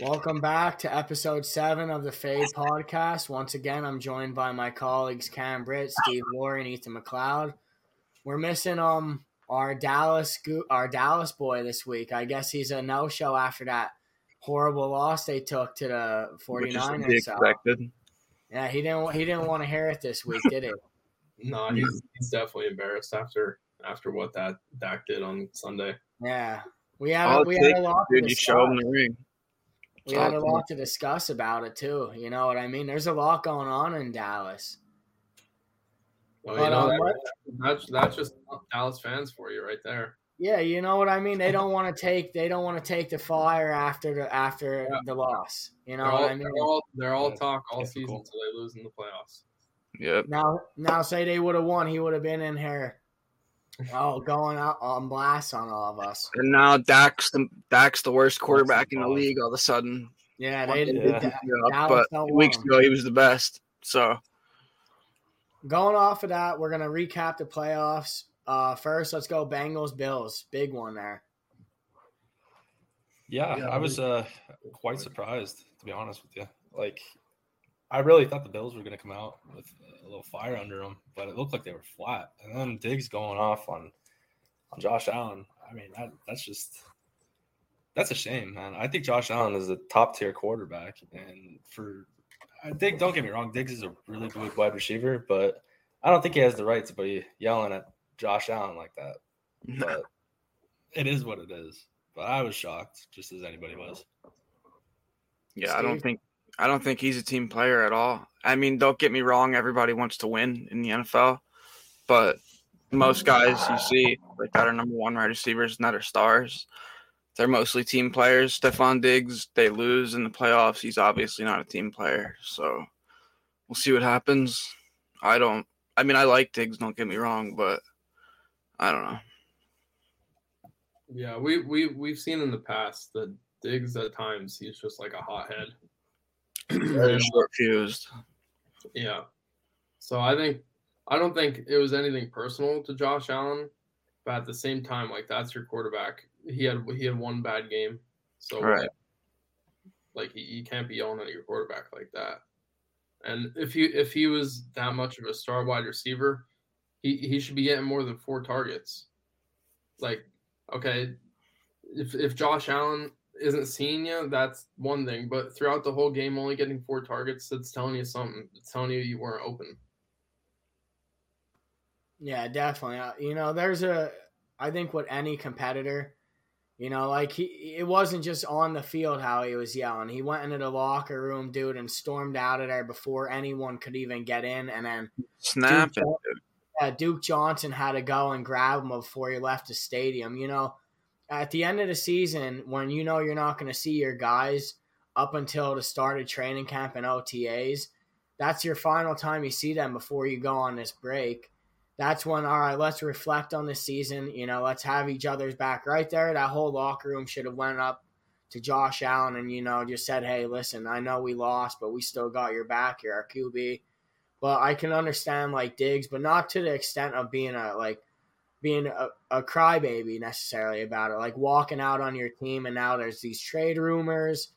Welcome back to episode seven of the Fade podcast. Once again, I'm joined by my colleagues Cam Britt, Steve Laurie, and Ethan McLeod. We're missing um our Dallas our Dallas boy this week. I guess he's a no show after that horrible loss they took to the 49ers. So. Yeah, he didn't he didn't want to hear it this week, did he? no, he's, he's definitely embarrassed after after what that Dak did on Sunday. Yeah, we had we had a lot. Dude, you show him the ring. We had a lot to discuss about it too. You know what I mean? There's a lot going on in Dallas. Well, but, you know, um, that, that's that's just Dallas fans for you right there. Yeah, you know what I mean. They don't want to take they don't want to take the fire after the after yeah. the loss. You know they're what all, I mean? They're all, they're all talk all season until they lose in the playoffs. Yeah. Now now say they would have won, he would have been in here. Oh, going out on blast on all of us. And now Dak's the Dak's the worst quarterback in the league all of a sudden. Yeah, they did. Yeah. Yeah, but weeks ago he was the best. So going off of that, we're gonna recap the playoffs. Uh, first, let's go Bengals Bills. Big one there. Yeah, yeah I was uh, quite surprised to be honest with you. Like, I really thought the Bills were going to come out with a little fire under them, but it looked like they were flat. And then Diggs going off on on Josh Allen. I mean, that, that's just that's a shame, man. I think Josh Allen is a top tier quarterback, and for I think don't get me wrong, Diggs is a really good wide receiver, but I don't think he has the right to be yelling at Josh Allen like that. But it is what it is. But I was shocked, just as anybody was. Yeah, Steve? I don't think I don't think he's a team player at all. I mean, don't get me wrong, everybody wants to win in the NFL, but most guys you see like that are number one wide receivers and that are stars. They're mostly team players. Stefon Diggs, they lose in the playoffs. He's obviously not a team player. So we'll see what happens. I don't I mean I like Diggs, don't get me wrong, but I don't know. Yeah, we we we've seen in the past that Diggs at times he's just like a hothead. Very short fused. Yeah. So I think I don't think it was anything personal to Josh Allen, but at the same time, like that's your quarterback. He had he had one bad game, so right. like, he, you can't be yelling at your quarterback like that. And if he if he was that much of a star wide receiver, he he should be getting more than four targets. Like, okay, if if Josh Allen isn't seeing you, that's one thing. But throughout the whole game, only getting four targets, it's telling you something. It's telling you you weren't open. Yeah, definitely. Uh, you know, there's a. I think what any competitor, you know, like he, it wasn't just on the field how he was yelling. He went into the locker room, dude, and stormed out of there before anyone could even get in, and then snapping. Duke, yeah, Duke Johnson had to go and grab him before he left the stadium. You know, at the end of the season, when you know you're not going to see your guys up until the start of training camp and OTAs, that's your final time you see them before you go on this break. That's when, all right, let's reflect on the season. You know, let's have each other's back right there. That whole locker room should have went up to Josh Allen and you know just said, "Hey, listen, I know we lost, but we still got your back. You're our QB." But I can understand like Diggs, but not to the extent of being a like being a, a crybaby necessarily about it. Like walking out on your team, and now there's these trade rumors,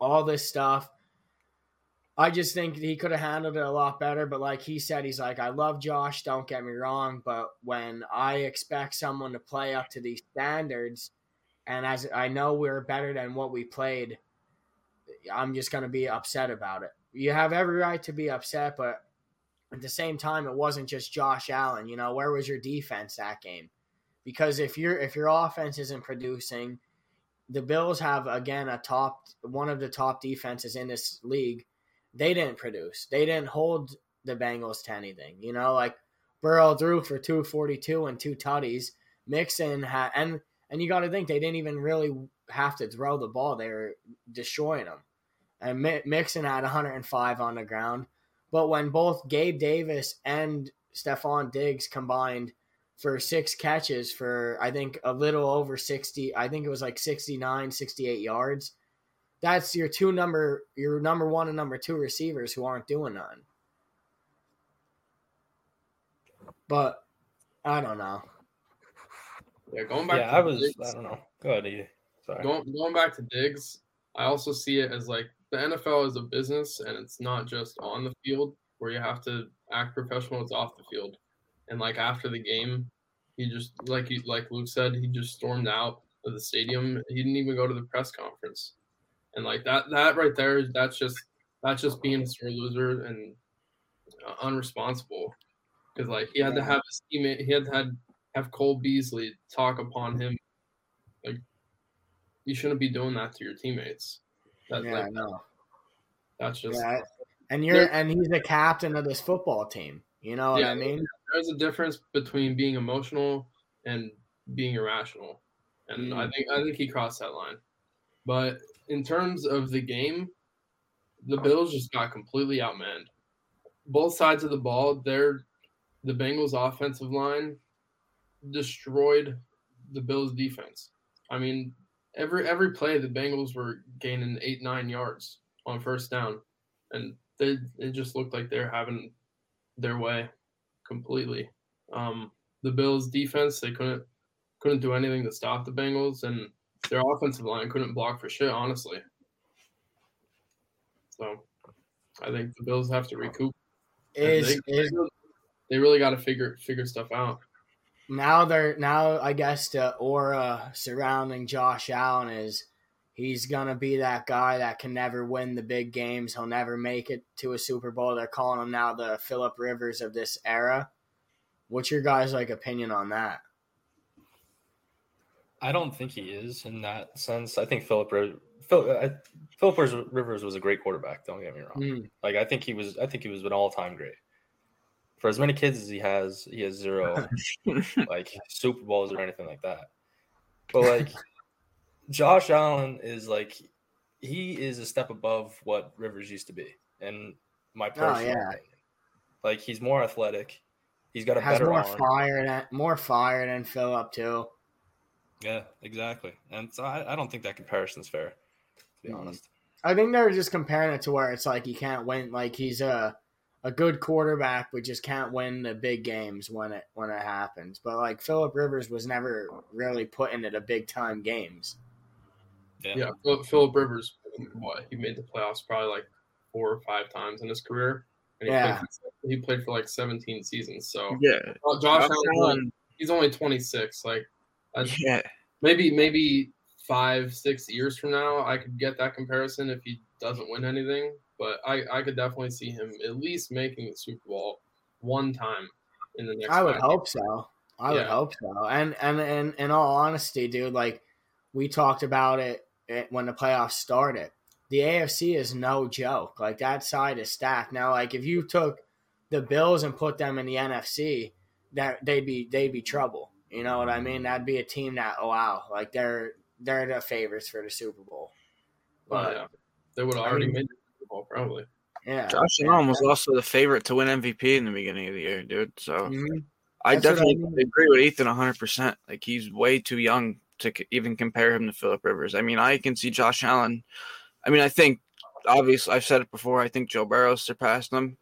all this stuff. I just think he could have handled it a lot better. But like he said, he's like, I love Josh, don't get me wrong. But when I expect someone to play up to these standards, and as I know we're better than what we played, I'm just going to be upset about it you have every right to be upset, but at the same time, it wasn't just Josh Allen. You know, where was your defense that game? Because if your if your offense isn't producing, the Bills have again a top one of the top defenses in this league. They didn't produce. They didn't hold the Bengals to anything. You know, like Burrow threw for two forty two and two tutties. Mixon had and and you got to think they didn't even really have to throw the ball. They were destroying them and Mixon had 105 on the ground. But when both Gabe Davis and Stefon Diggs combined for six catches for, I think, a little over 60, I think it was like 69, 68 yards, that's your two number, your number one and number two receivers who aren't doing none. But I don't know. Yeah, going back. Yeah, I was. Diggs, I don't know. Go ahead, Sorry. Going going back to Diggs, I also see it as like the NFL is a business and it's not just on the field where you have to act professional, it's off the field. And like after the game, he just like he like Luke said, he just stormed out of the stadium. He didn't even go to the press conference. And like that that right there, that's just that's just being a sore loser and uh, unresponsible. Because like he had to have his teammate, he had to had, have Cole Beasley talk upon him. Like you shouldn't be doing that to your teammates. That's yeah, like, no. That's just yeah. and you're and he's the captain of this football team. You know what yeah, I mean? There's a difference between being emotional and being irrational. And mm. I think I think he crossed that line. But in terms of the game, the Bills just got completely outmanned. Both sides of the ball, they're the Bengals offensive line destroyed the Bills defense. I mean, every every play the Bengals were gaining eight nine yards on first down, and they it just looked like they're having their way completely. Um, the Bills defense they couldn't couldn't do anything to stop the Bengals, and their offensive line couldn't block for shit, honestly. So, I think the Bills have to recoup. Is, they, is they really got to figure figure stuff out now they're now I guess the aura surrounding Josh Allen is he's gonna be that guy that can never win the big games. He'll never make it to a Super Bowl. They're calling him now the Philip Rivers of this era. What's your guys' like opinion on that? I don't think he is in that sense. I think Philip Philip, Philip Rivers was a great quarterback. Don't get me wrong. Mm. Like I think he was. I think he was an all time great for as many kids as he has, he has zero like Super Bowls or anything like that. But like Josh Allen is like he is a step above what Rivers used to be, and my oh, personal oh, yeah. opinion. Like he's more athletic. He's got a has better more arm. fire than more fire than Philip too. Yeah, exactly. And so I, I don't think that comparison's fair, to be mm-hmm. honest. I think they're just comparing it to where it's like he can't win. Like he's a a good quarterback, but just can't win the big games when it when it happens. But like Philip Rivers was never really put into the big time games. Yeah, yeah Philip Rivers, what he made the playoffs probably like four or five times in his career, and he, yeah. played, for, he played for like seventeen seasons. So yeah, Josh Allen, he's only twenty six. Like, yeah, maybe maybe five six years from now, I could get that comparison if he doesn't win anything but I, I could definitely see him at least making the Super Bowl one time in the next. I would hope so. I yeah. would hope so. And and and in all honesty, dude, like we talked about it when the playoffs started. The AFC is no joke. Like that side is stacked. Now, like if you took the Bills and put them in the NFC, that they'd be they'd be trouble. You know what I mean? That'd be a team that oh wow, like they're they're the favorites for the Super Bowl. Oh, but oh, yeah. they would already I mean, made Bowl, probably. Yeah. Josh Allen was also the favorite to win MVP in the beginning of the year, dude. So mm-hmm. I definitely I mean. agree with Ethan 100%. Like he's way too young to even compare him to Philip Rivers. I mean, I can see Josh Allen. I mean, I think obviously I've said it before. I think Joe Burrow surpassed him.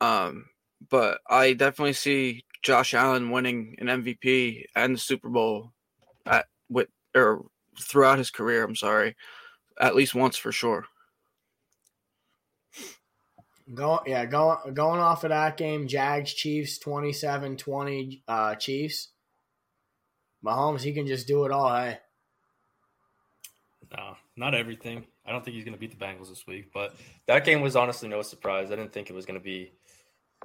Um, but I definitely see Josh Allen winning an MVP and the Super Bowl at with or throughout his career. I'm sorry, at least once for sure. Go yeah, going going off of that game, Jags Chiefs 27-20 uh Chiefs. Mahomes, he can just do it all, hey. No, not everything. I don't think he's going to beat the Bengals this week, but that game was honestly no surprise. I didn't think it was going to be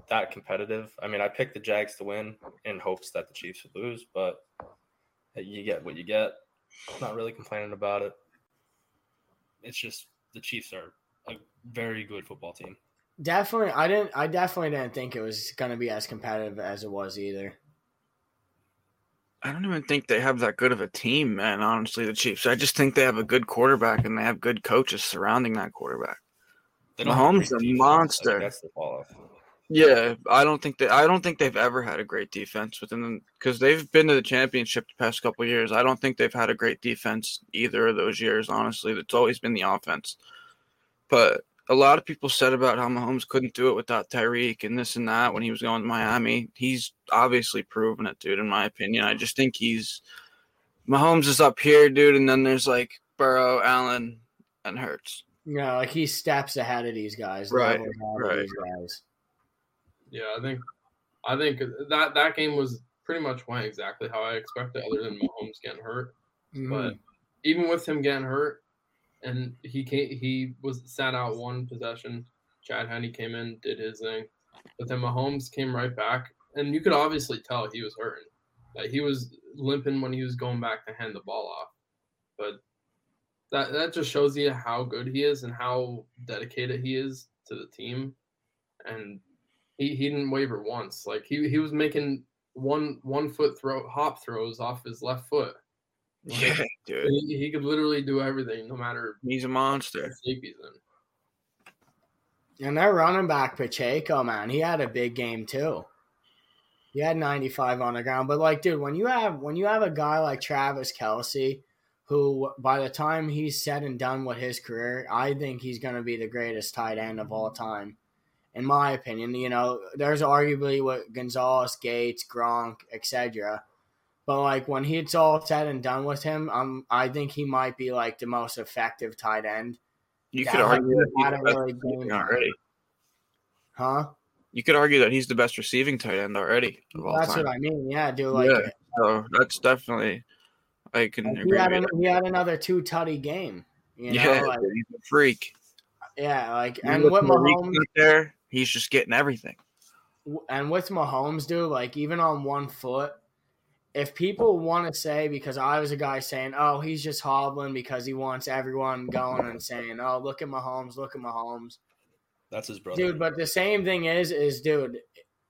that competitive. I mean, I picked the Jags to win in hopes that the Chiefs would lose, but you get what you get. Not really complaining about it. It's just the Chiefs are a very good football team. Definitely, I didn't. I definitely didn't think it was going to be as competitive as it was either. I don't even think they have that good of a team, man. Honestly, the Chiefs. I just think they have a good quarterback and they have good coaches surrounding that quarterback. Mahomes is a monster. That's the fall off. Yeah, I don't think that. I don't think they've ever had a great defense within them because they've been to the championship the past couple years. I don't think they've had a great defense either of those years. Honestly, it's always been the offense. But a lot of people said about how Mahomes couldn't do it without Tyreek and this and that when he was going to Miami. He's obviously proven it, dude, in my opinion. I just think he's Mahomes is up here, dude, and then there's like Burrow, Allen, and Hurts. Yeah, like he steps ahead of these guys. Right, levels ahead of right. These guys. Yeah, I think I think that that game was pretty much went exactly how I expected, other than Mahomes getting hurt. But Mhm. even with him getting hurt, and he came, he was sat out one possession. Chad Henne came in, did his thing, but then Mahomes came right back, and you could obviously tell he was hurting. Like he was limping when he was going back to hand the ball off. But that that just shows you how good he is and how dedicated he is to the team. And he, he didn't waver once. Like he, he was making one one foot throw hop throws off his left foot. Like, Yeah, dude. he, he could literally do everything, no matter He's a monster. shape he's in. And their running back Pacheco, man, he had a big game too. He had 95 on the ground, but like, dude, when you have when you have a guy like Travis Kelce, who by the time he's said and done with his career, I think he's going to be the greatest tight end of all time, in my opinion. You know, there's arguably what Gonzalez, Gates, Gronk, etc. But like when it's all said and done with him, um, I think he might be like the most effective tight end. You could argue that he's the best really game already. Huh? You could argue that he's the best receiving tight end already of all That's time. what I mean. Yeah, dude. Like Yeah. So that's definitely I can Like, agree he had, an, he had another two tutty game. You know, yeah, like, he's a freak. yeah, like You and with Mahomes there, he's just getting everything. and with Mahomes, dude, like even on one foot, if people want to say because I was a guy saying, "Oh, he's just hobbling because he wants everyone going and saying, "Oh, look at Mahomes, look at Mahomes." That's his brother. Dude, but the same thing is is dude,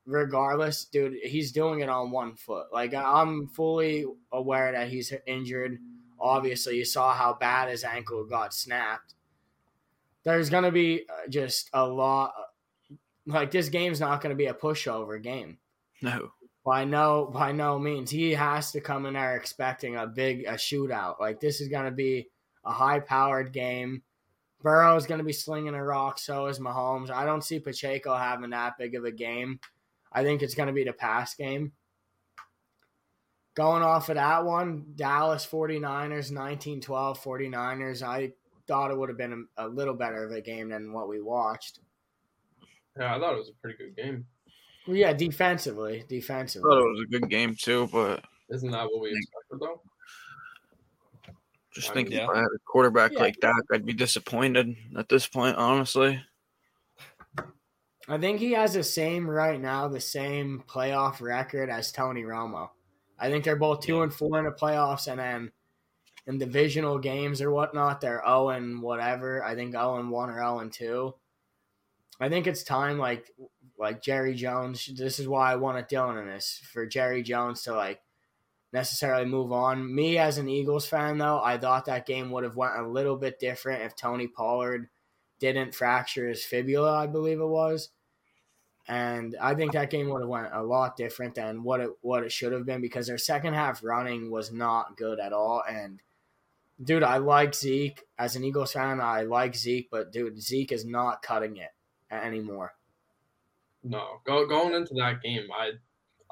regardless, dude, he's doing it on one foot. Like I'm fully aware that he's injured. Obviously, you saw how bad his ankle got snapped. There's going to be uh, just a lot like this game's not going to be a pushover game. No. By no by no means. He has to come in there expecting a big a shootout. Like this is going to be a high powered game. Burrow is going to be slinging a rock. So is Mahomes. I don't see Pacheco having that big of a game. I think it's going to be the pass game. Going off of that one, Dallas 49ers, 1912 49ers. I thought it would have been a, a little better of a game than what we watched. Yeah, I thought it was a pretty good game. Well, yeah, defensively. I thought it was a good game too, but Isn't that what we expected though? just I think mean, if yeah. I had a quarterback Yeah. like that, I'd be disappointed at this point, honestly. I think he has the same right now, the same playoff record as Tony Romo. I think they're both two and four in the playoffs, and then in divisional games or whatnot, they're zero and whatever. I think zero and one or zero and two. I think it's time, like like Jerry Jones. This is why I wanted Dylan in this for Jerry Jones to like necessarily move on. Me as an Eagles fan, though, I thought that game would have went a little bit different if Tony Pollard didn't fracture his fibula, I believe it was. And I think that game would have went a lot different than what it what it should have been because their second half running was not good at all. And dude, I like Zeke as an Eagles fan. I like Zeke, but dude, Zeke is not cutting it anymore. No, go, going into that game, I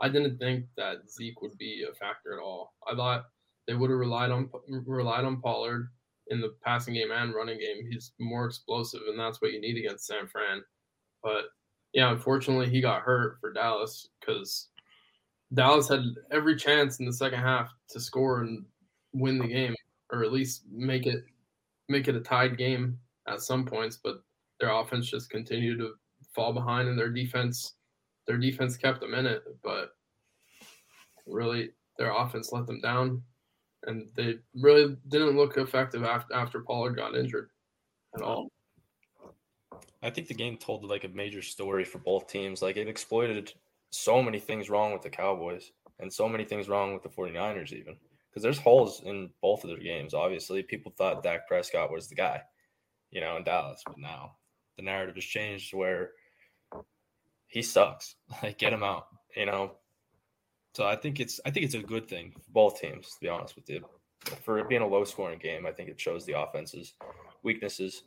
I didn't think that Zeke would be a factor at all. I thought they would have relied on relied on Pollard in the passing game and running game. He's more explosive, and that's what you need against San Fran. But yeah, unfortunately, he got hurt for Dallas because Dallas had every chance in the second half to score and win the game, or at least make it make it a tied game at some points. But their offense just continued to fall behind, and their defense their defense kept them in it, but really their offense let them down, and they really didn't look effective after after Pollard got injured at all. I think the game told like a major story for both teams. Like it exploited so many things wrong with the Cowboys and so many things wrong with the 49ers even. Because there's holes in both of their games. Obviously, people thought Dak Prescott was the guy, you know, in Dallas, but now the narrative has changed where he sucks. Like get him out, you know. So I think it's I think it's a good thing for both teams, to be honest with you. For it being a low scoring game, I think it shows the offense's weaknesses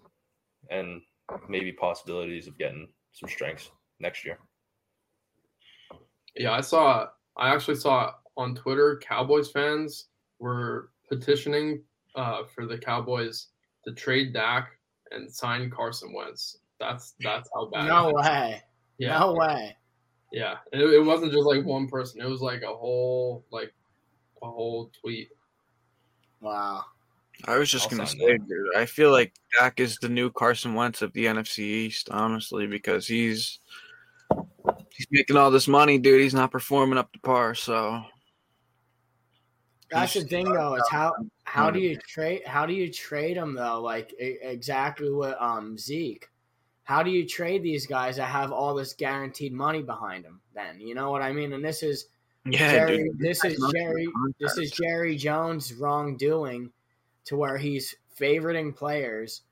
and maybe possibilities of getting some strengths next year. Yeah, I saw. I actually saw on Twitter Cowboys fans were petitioning uh, for the Cowboys to trade Dak and sign Carson Wentz. That's that's how bad. No way. Yeah. No way. Yeah. It, it wasn't just like one person. It was like a whole like a whole tweet. Wow. I was just gonna say, that. dude. I feel like Dak is the new Carson Wentz of the NFC East, honestly, because he's he's making all this money, dude. He's not performing up to par. So That's the thing though, is how how do you trade how do you trade them though? Like exactly what um Zeke. How do you trade these guys that have all this guaranteed money behind them? Then you know what I mean. And this is yeah, Jerry, dude. this is Jerry. This is. Jerry Jones' wrongdoing, to where he's favoriting players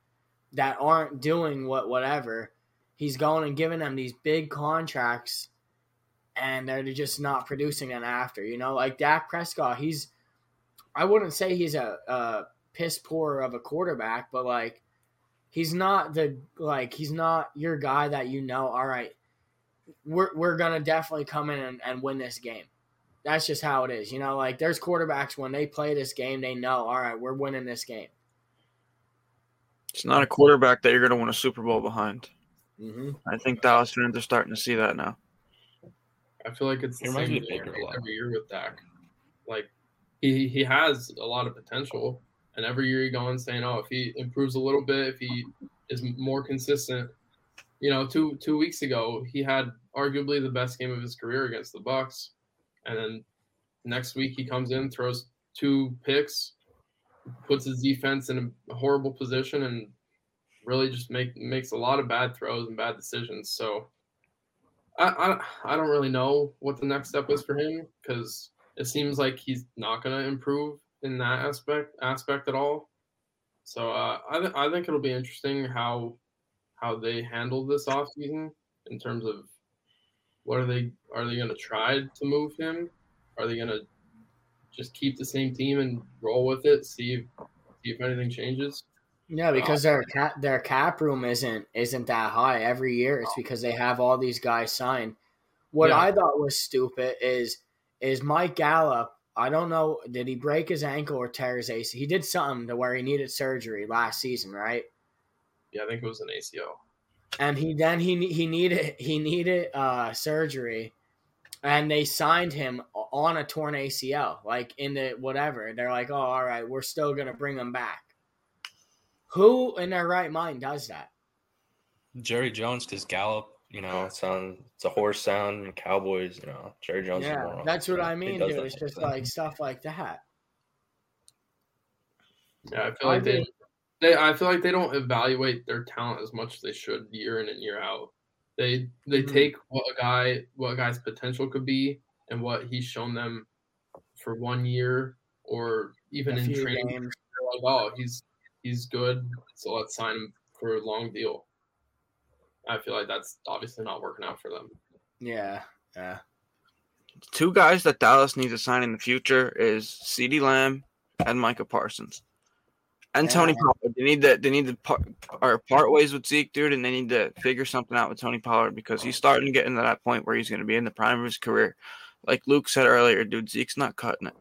that aren't doing what whatever. He's going and giving them these big contracts, and they're just not producing it after. You know, like Dak Prescott. He's, I wouldn't say he's a, a piss poor of a quarterback, but like, he's not the like he's not your guy that you know. All right, we're we're gonna definitely come in and, and win this game that's just how it is. You know, like there's quarterbacks when they play this game, they know, all right, we're winning this game. It's not a quarterback that you're gonna win a Super Bowl behind. Mm-hmm. I think Dallas fans are starting to see that now. I feel like it's He the reminds same me of thing Baker a every, lot. every year with Dak. Like he he has a lot of potential, and every year you go and saying, "Oh, if he improves a little bit, if he is more consistent." You know, two two weeks ago he had arguably the best game of his career against the Bucs, and then next week he comes in, throws two picks, puts his defense in a horrible position, and really just make makes a lot of bad throws and bad decisions. So. I, I, I don't really know what the next step is for him because it seems like he's not going to improve in that aspect aspect at all. So uh, I, th- I think it'll be interesting how how they handle this offseason in terms of what are they are they going to try to move him? Are they going to just keep the same team and roll with it? See if, see if anything changes. Yeah, because their cap their cap room isn't isn't that high every year. It's because they have all these guys signed. What Yeah. I thought was stupid is is Mike Gallup. I don't know. Did he break his ankle or tear his AC? He did something to where he needed surgery last season, right? Yeah, I think it was an ACL. and he then he he needed he needed uh surgery and they signed him on a torn ACL like in the whatever they're like oh all right we're still going to bring him back who in their right mind does that Jerry Jones, because Gallup, you know, sound it's a horse sound, and Cowboys, you know, Jerry Jones. yeah more- that's what I mean does dude it's type just thing. like stuff like that Yeah, I feel I like they, they I feel like they don't evaluate their talent as much as they should year in and year out. They they Mhm. take what a guy what a guy's potential could be and what he's shown them for one year or even a in training. games like, oh, he's he's good, so let's sign him for a long deal. I feel like that's obviously not working out for them. yeah yeah Two guys that Dallas needs to sign in the future is CeeDee Lamb and Micah Parsons. And Tony Pollard. They need to they need to part, or part ways with Zeke, dude, and they need to figure something out with Tony Pollard because he's starting to get into that point where he's going to be in the prime of his career. Like Luke said earlier, dude, Zeke's not cutting it.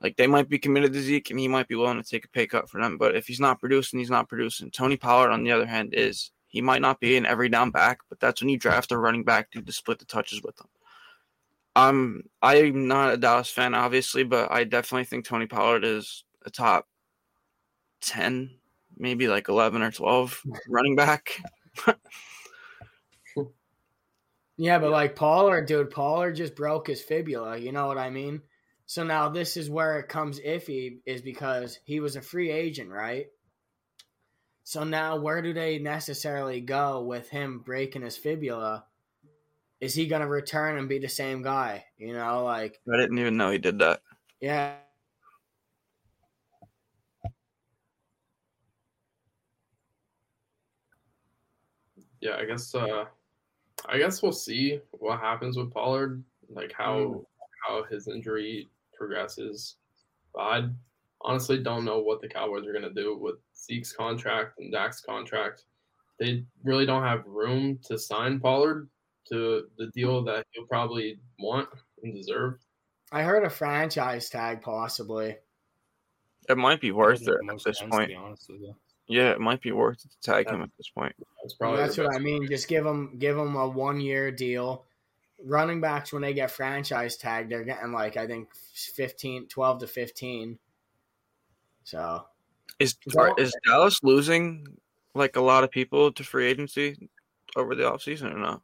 Like they might be committed to Zeke and he might be willing to take a pay cut for them, but if he's not producing, he's not producing. Tony Pollard, on the other hand, is he might not be an every down back, but that's when you draft a running back dude to split the touches with them. Um, I'm not a Dallas fan, obviously, but I definitely think Tony Pollard is a top ten, maybe like eleven or twelve running back. Yeah, but like Pollard, dude, Pollard just broke his fibula. You know what I mean? So now this is where it comes iffy, is because he was a free agent, right? So now where do they necessarily go with him breaking his fibula? Is he going to return and be the same guy? You know, like, I didn't even know he did that. yeah. Yeah, I guess uh I guess we'll see what happens with Pollard, like how Mm. how his injury progresses. But I honestly don't know what the Cowboys are gonna do with Zeke's contract and Dak's contract. They really don't have room to sign Pollard to the deal that he'll probably want and deserve. I heard a franchise tag possibly. It might be worth it at this sense, point. To be honest with you. Yeah, it might be worth it to tag him at this point. That's Well, probably that's what I best. mean. Just give him give him a one year deal. Running backs when they get franchise tagged, they're getting like I think 15, 12 to fifteen. So Is is Dallas losing like a lot of people to free agency over the offseason or not?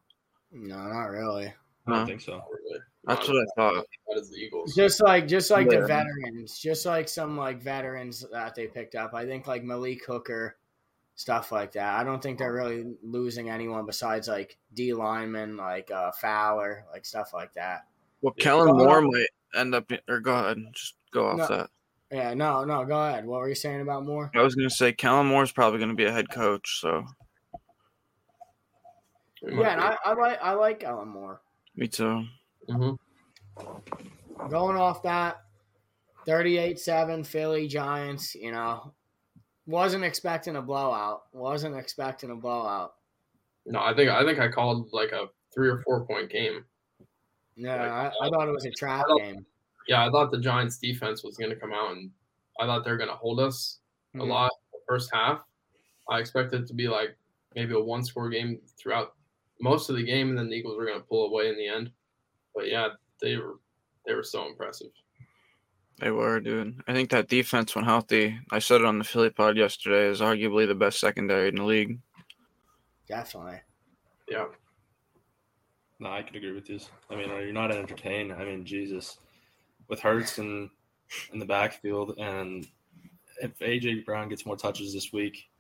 no, not really. I don't No. think so. Not really. That's what I thought. as the Eagles. Just like just like Yeah. the veterans, just like some like veterans that they picked up. I think like Malik Hooker, stuff like that. I don't think they're really losing anyone besides like D linemen, like uh, Fowler, like stuff like that. Well, Kellen Moore might end up. Or go ahead, just go off No. that. Yeah, no, no, go ahead. What were you saying about Moore? I was gonna say Kellen Moore's probably gonna be a head coach. So Yeah, and. I, I like I like Kellen Moore. me too. Mhm. Going off that, 38-7 Philly Giants. You know, wasn't expecting a blowout. Wasn't expecting a blowout. No, I think I think I called like a three or four point game. Yeah, I, I thought it was a trap I game. Yeah, I thought the Giants defense was going to come out and I thought they were going to hold us a Mhm. lot the first half. I expected it to be like maybe a one score game throughout most of the game, and then the Eagles were going to pull away in the end. But yeah, they were they were so impressive. They were, dude. I think that defense, when healthy, I said it on the Philly pod yesterday, is arguably the best secondary in the league. Definitely. Yeah, No, I could agree with you. I mean, you're not entertained. I mean, Jesus, with Hurts and in the backfield, and if AJ Brown gets more touches this week,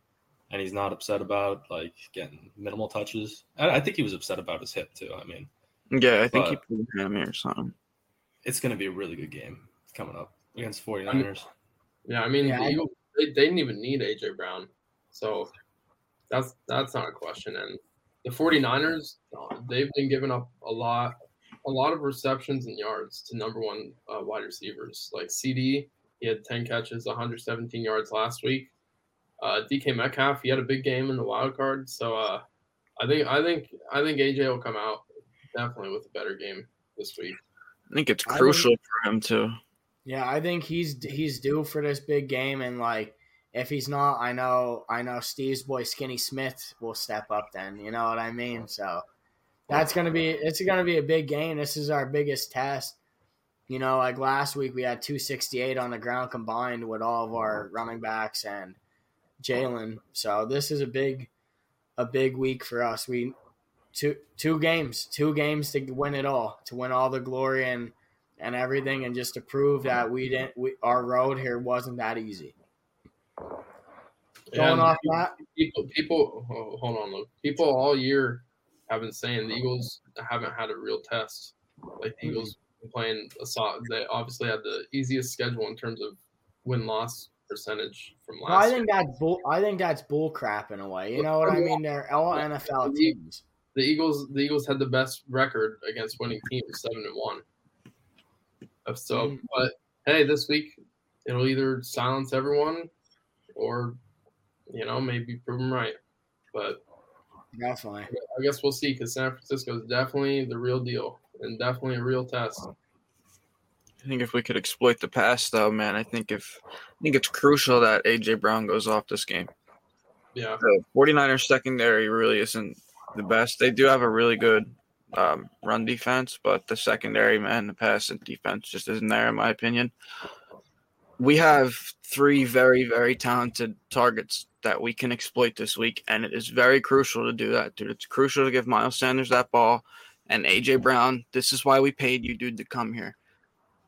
and he's not upset about like getting minimal touches, I, I think he was upset about his hip too. I mean, Yeah, I think he But- put a hammy or something. it's going to be a really good game coming up against 49ers. yeah. I mean, Yeah, the I- Eagles they, they didn't even need AJ Brown, so that's that's not a question. And the 49ers, uh, they've been giving up a lot a lot of receptions and yards to number one uh, wide receivers. Like CeeDee, he had 10 catches, 117 yards last week. Uh, DK Metcalf, he had a big game in the wild card. So uh, I think I think I think AJ will come out definitely with a better game this week. I think it's I crucial for him too. Yeah, I think he's he's due for this big game, and like if he's not, I know I know Steve's boy Skinny Smith will step up. Then you know what I mean. So that's gonna be it's gonna be a big game. This is our biggest test. You know, like last week we had 268 on the ground combined with all of our running backs and Jalen. So this is a big a big week for us. We two two games, two games to win it all, to win all the glory and and everything, and just to prove that we didn't, we, our road here wasn't that easy. Going And off that, people, people, oh, hold on, Luke. People all year have been saying the Eagles haven't had a real test. Like the Eagles playing a solid. They obviously had the easiest schedule in terms of win loss percentage from last well, I year. think that's bull. I think that's bull crap in a way. You know what I mean? They're all NFL teams. the Eagles the Eagles had the best record against winning teams, seven and one. So, Mm. but hey, this week it'll either silence everyone or you know maybe prove them right. But Definitely. I guess we'll see because San Francisco is definitely the real deal and definitely a real test. I think if we could exploit the pass, though, man, I think if I think it's crucial that AJ Brown goes off this game. Yeah, The 49ers secondary really isn't the best. They do have a really good um, run defense, but the secondary, man, the pass and defense just isn't there, in my opinion. We have three very, very talented targets that we can exploit this week, and it is very crucial to do that, dude. It's crucial to give Miles Sanders that ball and AJ Brown. This is why we paid you, dude, to come here.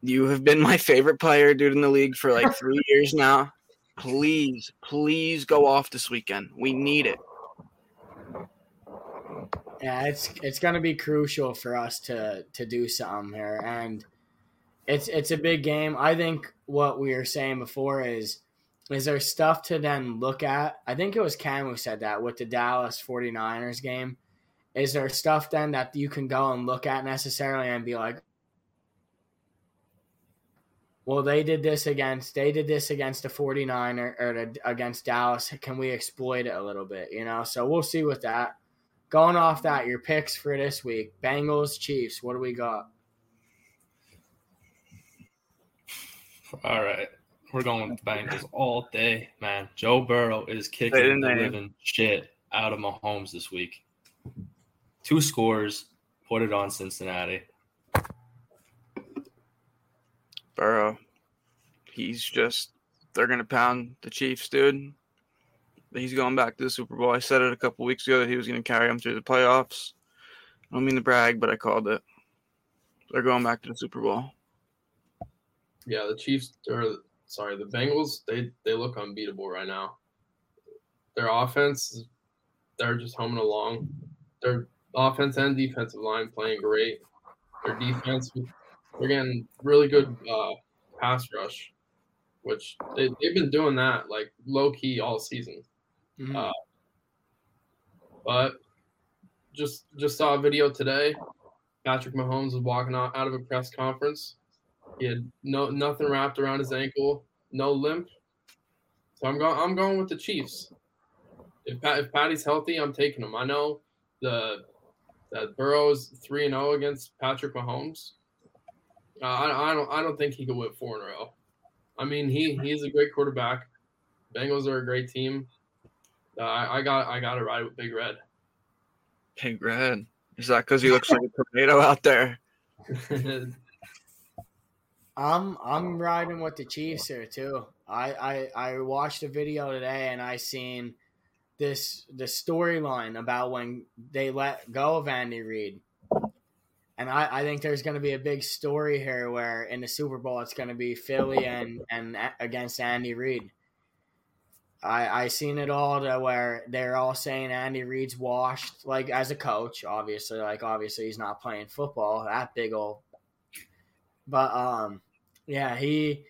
You have been my favorite player, dude, in the league for like three years now. Please, please go off this weekend. We need it. Yeah, it's it's gonna be crucial for us to to do something here, and it's it's a big game. I think what we were saying before is is there stuff to then look at. I think it was Cam who said that with the Dallas 49ers game. Is there stuff then that you can go and look at necessarily and be like, well, they did this against they did this against the 49er or the, against Dallas. Can we exploit it a little bit? You know, so we'll see with that. Going off that, your picks for this week: Bengals, Chiefs. What do we got? All right. We're going with the Bengals all day, man. Joe Burrow is kicking the living shit out of Mahomes this week. Two scores, put it on Cincinnati. Burrow, he's just they're gonna pound the Chiefs, dude. He's going back to the Super Bowl. I said it a couple weeks ago that he was gonna carry them through the playoffs. I don't mean to brag, but I called it. They're going back to the Super Bowl. Yeah, the Chiefs or sorry, the Bengals, they they look unbeatable right now. Their offense, they're just humming along. Their offense and defensive line playing great. Their defense, they're getting really good uh, pass rush, which they, they've been doing that like low key all season. Mm-hmm. Uh, but just just saw a video today. Patrick Mahomes was walking out, out of a press conference. He had no nothing wrapped around his ankle, no limp. So I'm going. I'm going with the Chiefs. If Pat, if Patty's healthy, I'm taking him. I know the that Burrow's three and zero oh against Patrick Mahomes. Uh, I, I don't I don't think he could win four in a row. I mean he he's a great quarterback. Bengals are a great team. Uh, I, I got I got to ride with Big Red. Big Red. Is that because he looks like a tornado out there? I'm I'm riding with the Chiefs here too. I, I I watched a video today and I seen this the storyline about when they let go of Andy Reid. And I, I think there's going to be a big story here where in the Super Bowl it's going to be Philly and and against Andy Reid. I I seen it all to where they're all saying Andy Reid's washed, like as a coach, obviously, like obviously he's not playing football. That big old, but um, yeah, he.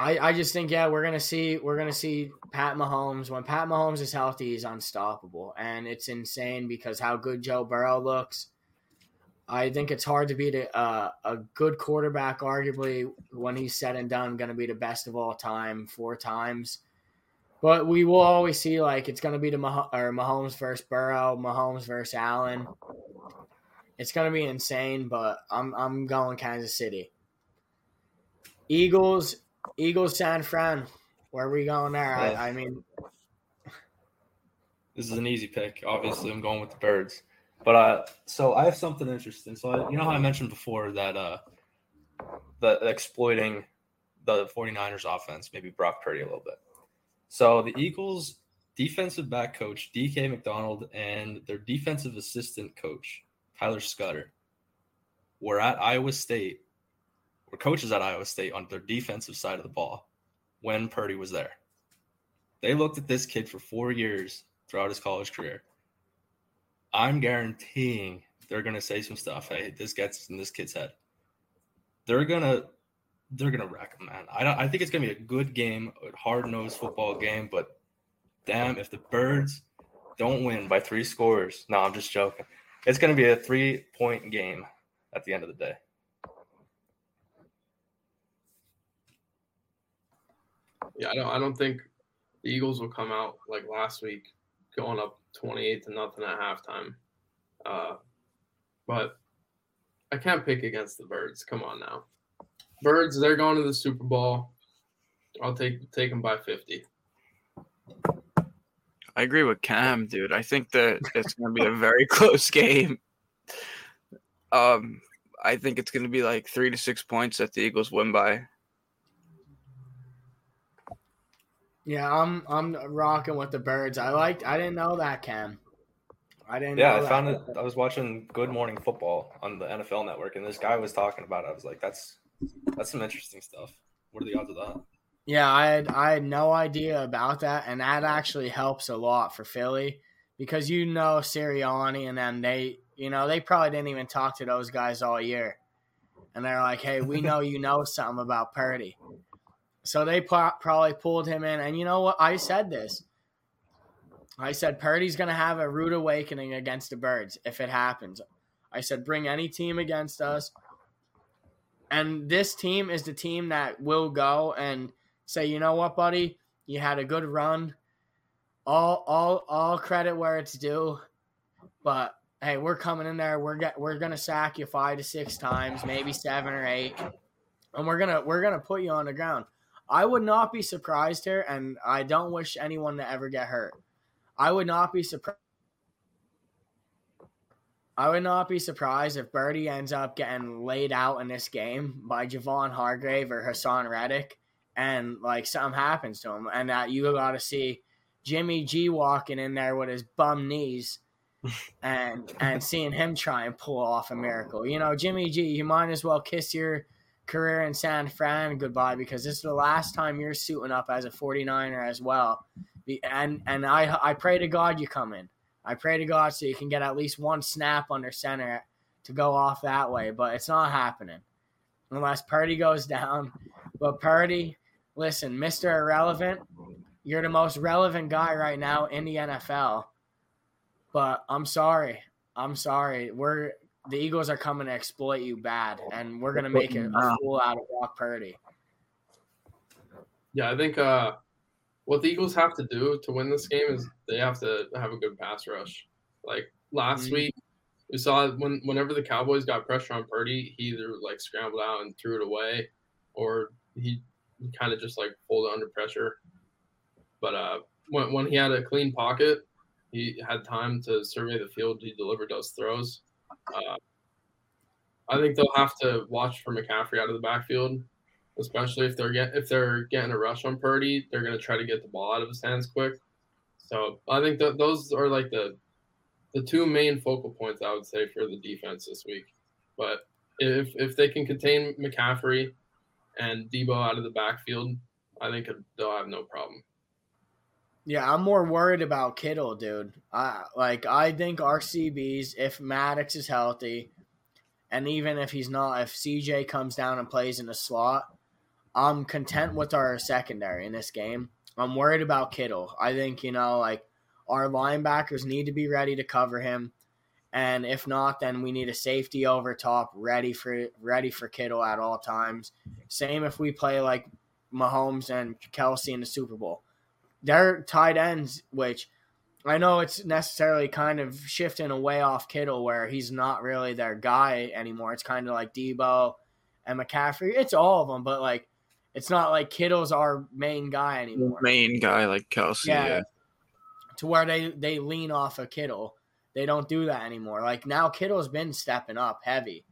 I, I just think yeah we're gonna see we're gonna see Pat Mahomes when Pat Mahomes is healthy he's unstoppable and it's insane because how good Joe Burrow looks. I think it's hard to beat a, a, a good quarterback. Arguably, when he's said and done, going to be the best of all time four times but we will always see like it's going to be the Mah- or Mahomes versus Burrow, Mahomes versus Allen. It's going to be insane, but I'm I'm going Kansas City. Eagles, Eagles, San Fran. Where are we going there? Yeah. I, I mean, this is an easy pick. Obviously, I'm going with the Birds. But uh, so I have something interesting. So I, you know how I mentioned before that uh, the exploiting the 49ers offense, maybe Brock Purdy a little bit. So the Eagles defensive back coach DK McDonald and their defensive assistant coach Tyler Scudder were at Iowa State, were coaches at Iowa State on their defensive side of the ball when Purdy was there. They looked at this kid for four years throughout his college career. I'm guaranteeing they're gonna say some stuff. Hey, this gets in this kid's head. They're gonna they're gonna wreck them, man. I don't. I think it's gonna be a good game, a hard nosed football game. But damn, if the Birds don't win by three scores, no, I'm just joking. It's gonna be a three point game at the end of the day. Yeah, I don't. I don't think the Eagles will come out like last week, going up twenty-eight to nothing at halftime. Uh, but I can't pick against the Birds. Come on now. Birds, they're going to the Super Bowl. I'll take take them by 50. I agree with Cam, dude. I think that it's going to be a very close game. Um, I think it's going to be like three to six points that the Eagles win by. Yeah, I'm I'm rocking with the birds. I liked. I didn't know that, Cam. I didn't. Yeah, I that. found it. I was watching Good Morning Football on the NFL Network, and this guy was talking about it. I was like, "That's that's some interesting stuff. What are the odds of that? Yeah, I had I had no idea about that, and that actually helps a lot for Philly because you know Sirianni and them they you know they probably didn't even talk to those guys all year, and they're like, hey, we know you know something about Purdy, so they probably pulled him in, and you know what? I said this. I said Purdy's gonna have a rude awakening against the Birds if it happens. I said bring any team against us and this team is the team that will go and say, you know what, buddy, you had a good run. All all all credit where it's due. But hey, we're coming in there. We're get, we're gonna sack you five to six times, maybe seven or eight, and we're gonna we're gonna put you on the ground. I would not be surprised here, and I don't wish anyone to ever get hurt. I would not be surprised. I would not be surprised if Purdy ends up getting laid out in this game by Javon Hargrave or Haason Reddick, and like something happens to him, and that you got to see Jimmy G walking in there with his bum knees, and and seeing him try and pull off a miracle. You know, Jimmy G, you might as well kiss your career in San Fran goodbye because this is the last time you're suiting up as a 49er as well. And and I I pray to God you come in. I pray to God so you can get at least one snap under center to go off that way, but it's not happening unless Purdy goes down. But Purdy, listen, Mr. Irrelevant, you're the most relevant guy right now in the NFL. But I'm sorry. I'm sorry. We're the Eagles are coming to exploit you bad, and we're gonna make it a fool out of Brock Purdy. Yeah, I think uh, what the Eagles have to do to win this game is they have to have a good pass rush. Like last mm-hmm. week, we saw when whenever the Cowboys got pressure on Purdy, he either like scrambled out and threw it away, or he, he kind of just like folded under pressure. But uh, when when he had a clean pocket, he had time to survey the field. He delivered those throws. Uh, I think they'll have to watch for McCaffrey out of the backfield especially if they're get if they're getting a rush on Purdy, they're going to try to get the ball out of his hands quick. So I think that those are like the the two main focal points I would say for the defense this week. But if if they can contain McCaffrey and Deebo out of the backfield, I think they'll have no problem. Yeah, I'm more worried about Kittle, dude. I like I think RCBs if Maddox is healthy, and even if he's not, if CJ comes down and plays in the slot, I'm content with our secondary in this game. I'm worried about Kittle. I think, you know, like our linebackers need to be ready to cover him. And if not, then we need a safety over top ready for ready for Kittle at all times. Same if we play like Mahomes and Kelce in the Super Bowl. They're tight ends, which I know it's necessarily kind of shifting away off Kittle where he's not really their guy anymore. It's kind of like Deebo and McCaffrey. It's all of them, but like it's not like Kittle's our main guy anymore. Main guy like Kelce, Yeah. yeah. To where they they lean off of Kittle. They don't do that anymore. Like now Kittle's been stepping up heavy.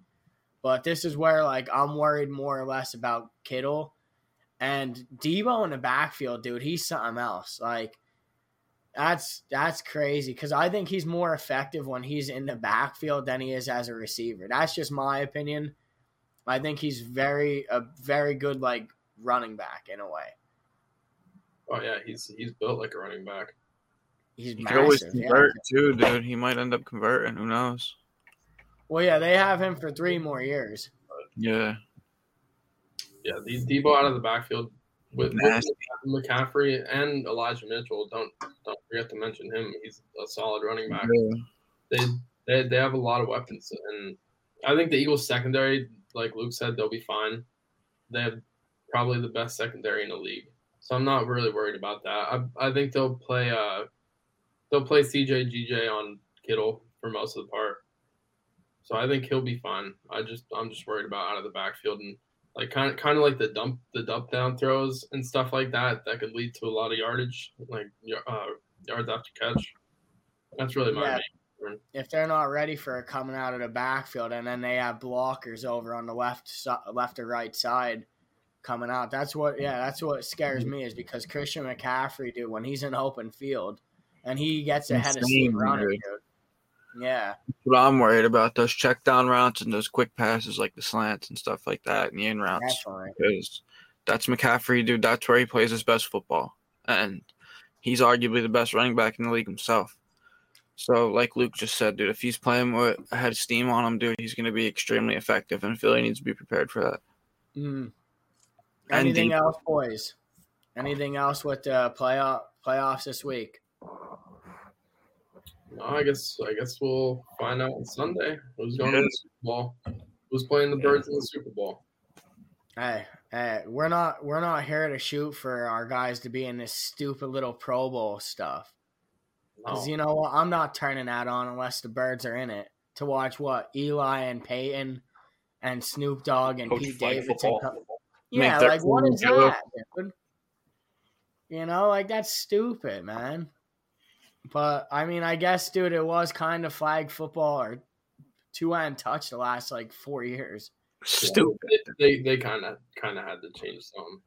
But this is where like I'm worried more or less about Kittle and Deebo in the backfield, dude. He's something else. Like that's that's crazy because I think he's more effective when he's in the backfield than he is as a receiver. That's just my opinion. I think he's very a very good like running back in a way. Oh yeah, he's he's built like a running back. He's he massive, always convert yeah. too, dude. He might end up converting. Who knows? Well, yeah, they have him for three more years. Yeah. Yeah, these Deebo out of the backfield with, with, McCaffrey and Elijah Mitchell. Don't don't forget to mention him. He's a solid running back. Yeah. They, they they have a lot of weapons, and I think the Eagles secondary, like Luke said, they'll be fine. They have probably the best secondary in the league. So I'm not really worried about that. I, I think they'll play uh they'll play CJ GJ on Kittle for most of the part. So I think he'll be fine. I just I'm just worried about out of the backfield and like kind of kind of like the dump the dump down throws and stuff like that that could lead to a lot of yardage like uh, yards after catch. That's really my yeah. main If they're not ready for coming out of the backfield and then they have blockers over on the left left or right side coming out. That's what yeah, that's what scares me is because Christian McCaffrey, dude, when he's in open field and he gets ahead Insane, of Steve running, dude. Yeah. That's what I'm worried about those check down routes and those quick passes like the slants and stuff like that and the in routes. Definitely. Because that's McCaffrey, dude. That's where he plays his best football. And he's arguably the best running back in the league himself. So, like Luke just said, dude, if he's playing with a head of steam on him, dude, he's going to be extremely effective, and Philly needs to be prepared for that. Mm. Anything else, boys? Anything else with the playoff playoffs this week? I guess I guess we'll find out on Sunday who's going to the Super Bowl. Who's playing the Birds in the Super Bowl? Hey, hey, we're not we're not here to shoot for our guys to be in this stupid little Pro Bowl stuff. Because no. you know what, I'm not turning that on unless the Birds are in it to watch what Eli and Peyton and Snoop Dogg and Coach Pete Davidson. Come, Yeah, like what is that, dude? You know, like that's stupid, man. But I mean, I guess, dude, it was kind of flag football or two hand touch the last like four years. Stupid. They they kind of kind of had to change some.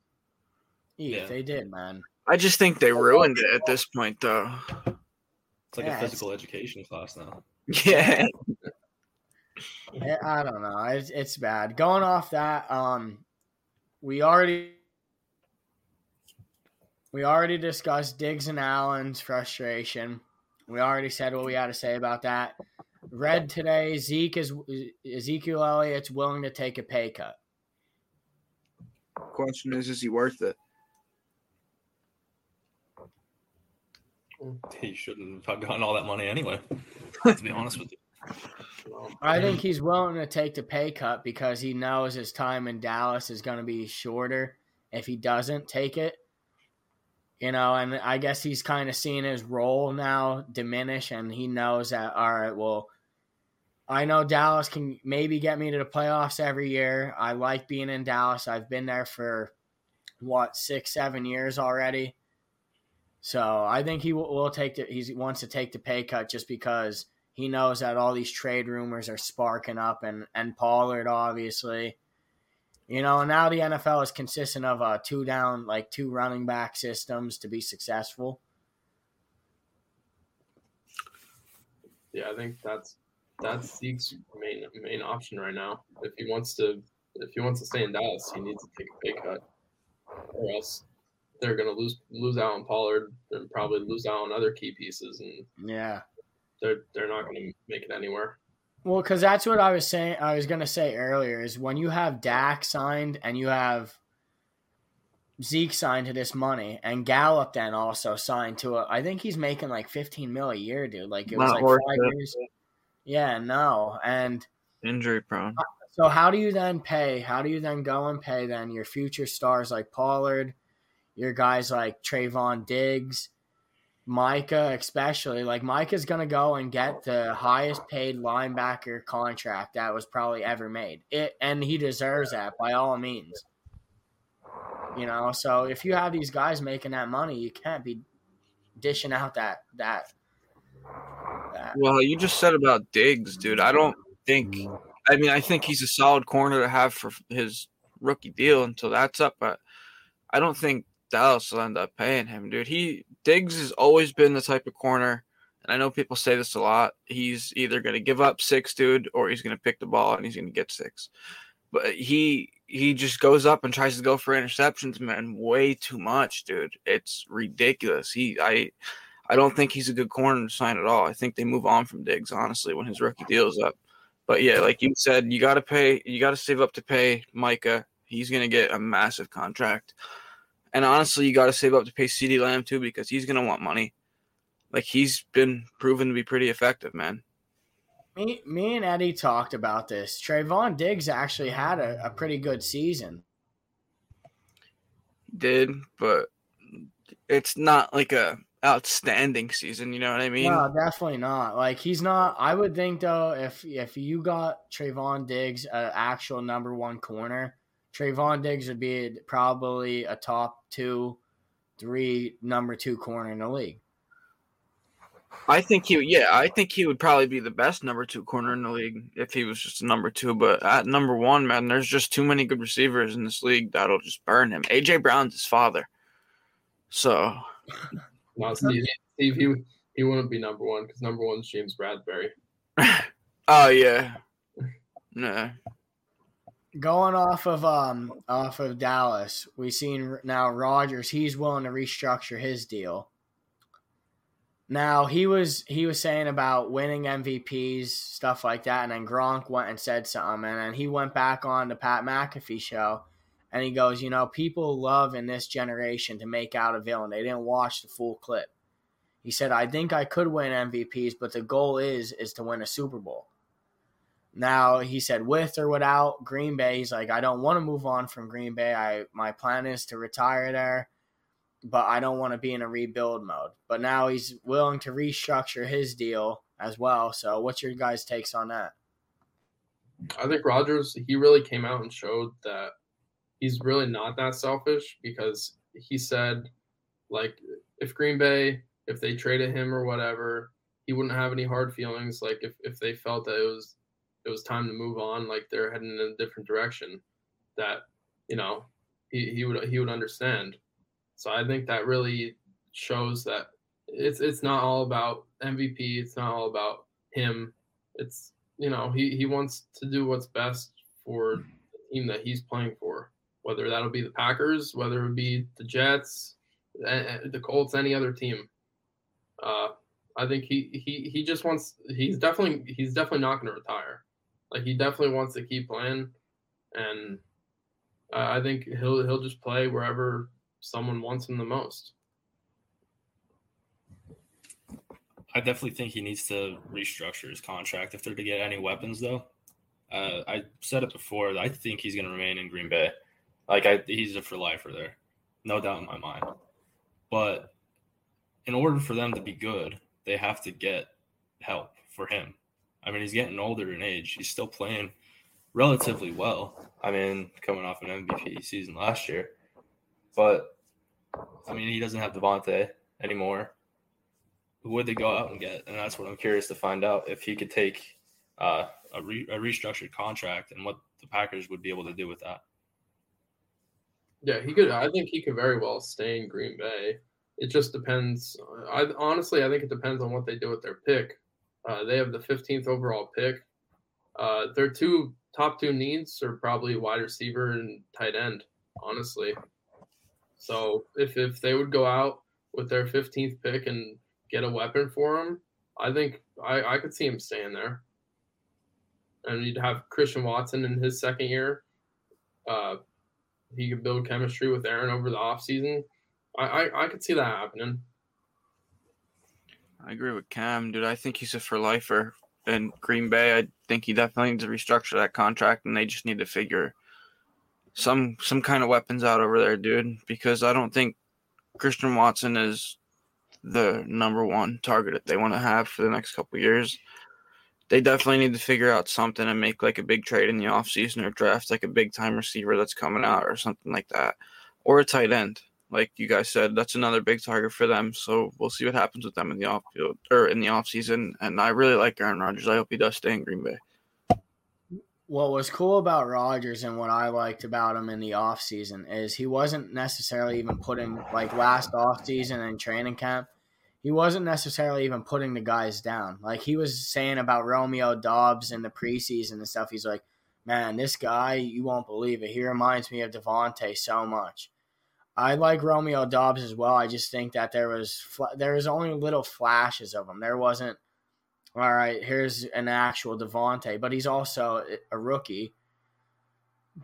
Yeah, yeah, they did, man. I just think they ruined it at this point, though. It's like yeah, a physical education class now. Yeah. I don't know. It's, it's bad. Going off that, um, we already we already discussed Diggs and Allen's frustration. We already said what we had to say about that. Read today, Zeke is Ezekiel Elliott's willing to take a pay cut. Question is, is he worth it? He shouldn't have gotten all that money anyway. to be honest with you. I think he's willing to take the pay cut because he knows his time in Dallas is going to be shorter if he doesn't take it. You know, and I guess he's kind of seeing his role now diminish, and he knows that, all right, well, I know Dallas can maybe get me to the playoffs every year. I like being in Dallas. I've been there for, what, six, seven years already. So I think he will, will take the, he wants to take the pay cut just because – he knows that all these trade rumors are sparking up, and and Pollard obviously, you know. Now the NFL is consistent of a two down, like two running back systems to be successful. Yeah, I think that's that's Zeke's main main option right now. If he wants to, if he wants to stay in Dallas, he needs to take a pay cut, or else they're going to lose lose out on Pollard and probably lose out on other key pieces. And yeah, they're they're not going to make it anywhere. Well, because that's what I was saying. I was going to say earlier is when you have Dak signed and you have Zeke signed to this money, and Gallup then also signed to it. I think he's making like fifteen mil a year, dude. Like it was not like five it. years. Yeah, no, and injury prone. Uh, so how do you then pay? How do you then go and pay then your future stars like Pollard, your guys like Trevon Diggs? Micah, especially, like Micah's gonna go and get the highest paid linebacker contract that was probably ever made. It and he deserves that by all means. You know, so if you have these guys making that money, you can't be dishing out that that. that. Well, you just said about Diggs, dude. I don't think. I mean, I think he's a solid corner to have for his rookie deal until that's up, but I don't think Dallas will end up paying him, dude. He Diggs has always been the type of corner, and I know people say this a lot. He's either going to give up six, dude, or he's going to pick the ball and he's going to get six. But he he just goes up and tries to go for interceptions, man, way too much, dude. It's ridiculous. He I I don't think he's a good corner to sign at all. I think they move on from Diggs, honestly, when his rookie deal is up. But yeah, like you said, you got to pay. You got to save up to pay Micah. He's going to get a massive contract. And honestly, you got to save up to pay CeeDee Lamb too because he's going to want money. Like he's been proven to be pretty effective, man. Me, me and Eddie talked about this. Trevon Diggs actually had a, a pretty good season. Did, but it's not like a outstanding season. You know what I mean? No, definitely not. Like he's not. I would think though, if if you got Trevon Diggs, an actual number one corner, Trevon Diggs would be probably a top two, three, number two corner in the league. I think he, yeah, I think he would probably be the best number two corner in the league if he was just a number two. But at number one, man, there's just too many good receivers in this league that'll just burn him. AJ Brown's his father, so. no, Steve, Steve, he he wouldn't be number one because number one's James Bradberry. oh yeah, no going off of um off of Dallas, we've seen now Rodgers. He's willing to restructure his deal. Now he was he was saying about winning MVPs stuff like that, and then Gronk went and said something, and then he went back on the Pat McAfee show, and he goes, you know, people love in this generation to make out a villain. They didn't watch the full clip. He said, I think I could win MVPs, but the goal is is to win a Super Bowl. Now he said with or without Green Bay, he's like, I don't want to move on from Green Bay. I my plan is to retire there, but I don't want to be in a rebuild mode. But now he's willing to restructure his deal as well. So what's your guys' takes on that? I think Rodgers he really came out and showed that he's really not that selfish because he said like if Green Bay if they traded him or whatever, he wouldn't have any hard feelings. Like if, if they felt that it was it was time to move on, like they're heading in a different direction, that you know he, he would he would understand. So I think that really shows that it's it's not all about MVP. It's not all about him. It's you know he he wants to do what's best for the team that he's playing for. Whether that'll be the Packers, whether it be the Jets, the Colts, any other team. Uh, I think he he he just wants. He's definitely he's definitely not going to retire. Like he definitely wants to keep playing, and uh, I think he'll he'll just play wherever someone wants him the most. I definitely think he needs to restructure his contract if they're to get any weapons, though. Uh, I said it before. I think he's going to remain in Green Bay. Like I, he's a for lifer there, no doubt in my mind. But in order for them to be good, they have to get help for him. I mean, he's getting older in age. He's still playing relatively well. I mean, coming off an MVP season last year. But I mean, he doesn't have Davante anymore. Who would they go out and get? And that's what I'm curious to find out if he could take uh, a, re- a restructured contract and what the Packers would be able to do with that. Yeah, he could. I think he could very well stay in Green Bay. It just depends. I honestly, I think it depends on what they do with their pick. Uh, they have the 15th overall pick. Uh, their two top two needs are probably wide receiver and tight end. Honestly, so if if they would go out with their 15th pick and get a weapon for him, I think I, I could see him staying there. And you'd have Christian Watson in his second year. Uh, he could build chemistry with Aaron over the offseason. I, I, I could see that happening. I agree with Cam, dude. I think he's a for lifer. In Green Bay, I think he definitely needs to restructure that contract, and they just need to figure some some kind of weapons out over there, dude. Because I don't think Christian Watson is the number one target that they want to have for the next couple years. They definitely need to figure out something and make like a big trade in the offseason or draft like a big time receiver that's coming out or something like that. Or a tight end like you guys said, that's another big target for them. So we'll see what happens with them in the off field or in the off season. And I really like Aaron Rodgers. I hope he does stay in Green Bay. What was cool about Rodgers and what I liked about him in the off season is he wasn't necessarily even putting like last off season and training camp. He wasn't necessarily even putting the guys down. Like he was saying about Romeo Doubs in the preseason and stuff. He's like, man, this guy, you won't believe it. He reminds me of Davante so much I like Romeo Doubs as well. I just think that there was there was only little flashes of him. There wasn't all right. Here's an actual Davante, but he's also a rookie.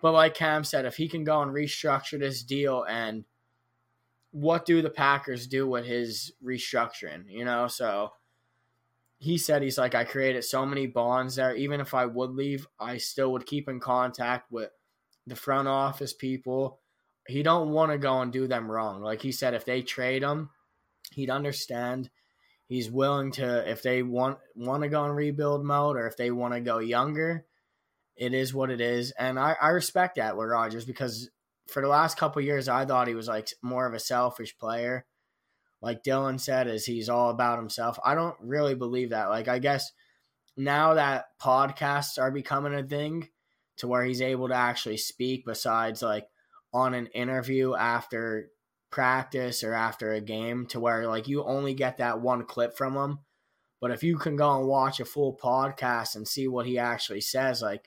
But like Cam said, if he can go and restructure this deal, and what do the Packers do with his restructuring? You know, so he said he's like I created so many bonds there. Even if I would leave, I still would keep in contact with the front office people he don't want to go and do them wrong. Like he said, if they trade him, he'd understand. He's willing to if they want want to go in rebuild mode or if they want to go younger. It is what it is, and I, I respect that with Rodgers because for the last couple years I thought he was like more of a selfish player. Like Dylan said, is he's all about himself. I don't really believe that. Like I guess now that podcasts are becoming a thing, to where he's able to actually speak besides like on an interview after practice or after a game to where like you only get that one clip from him. But if you can go and watch a full podcast and see what he actually says, like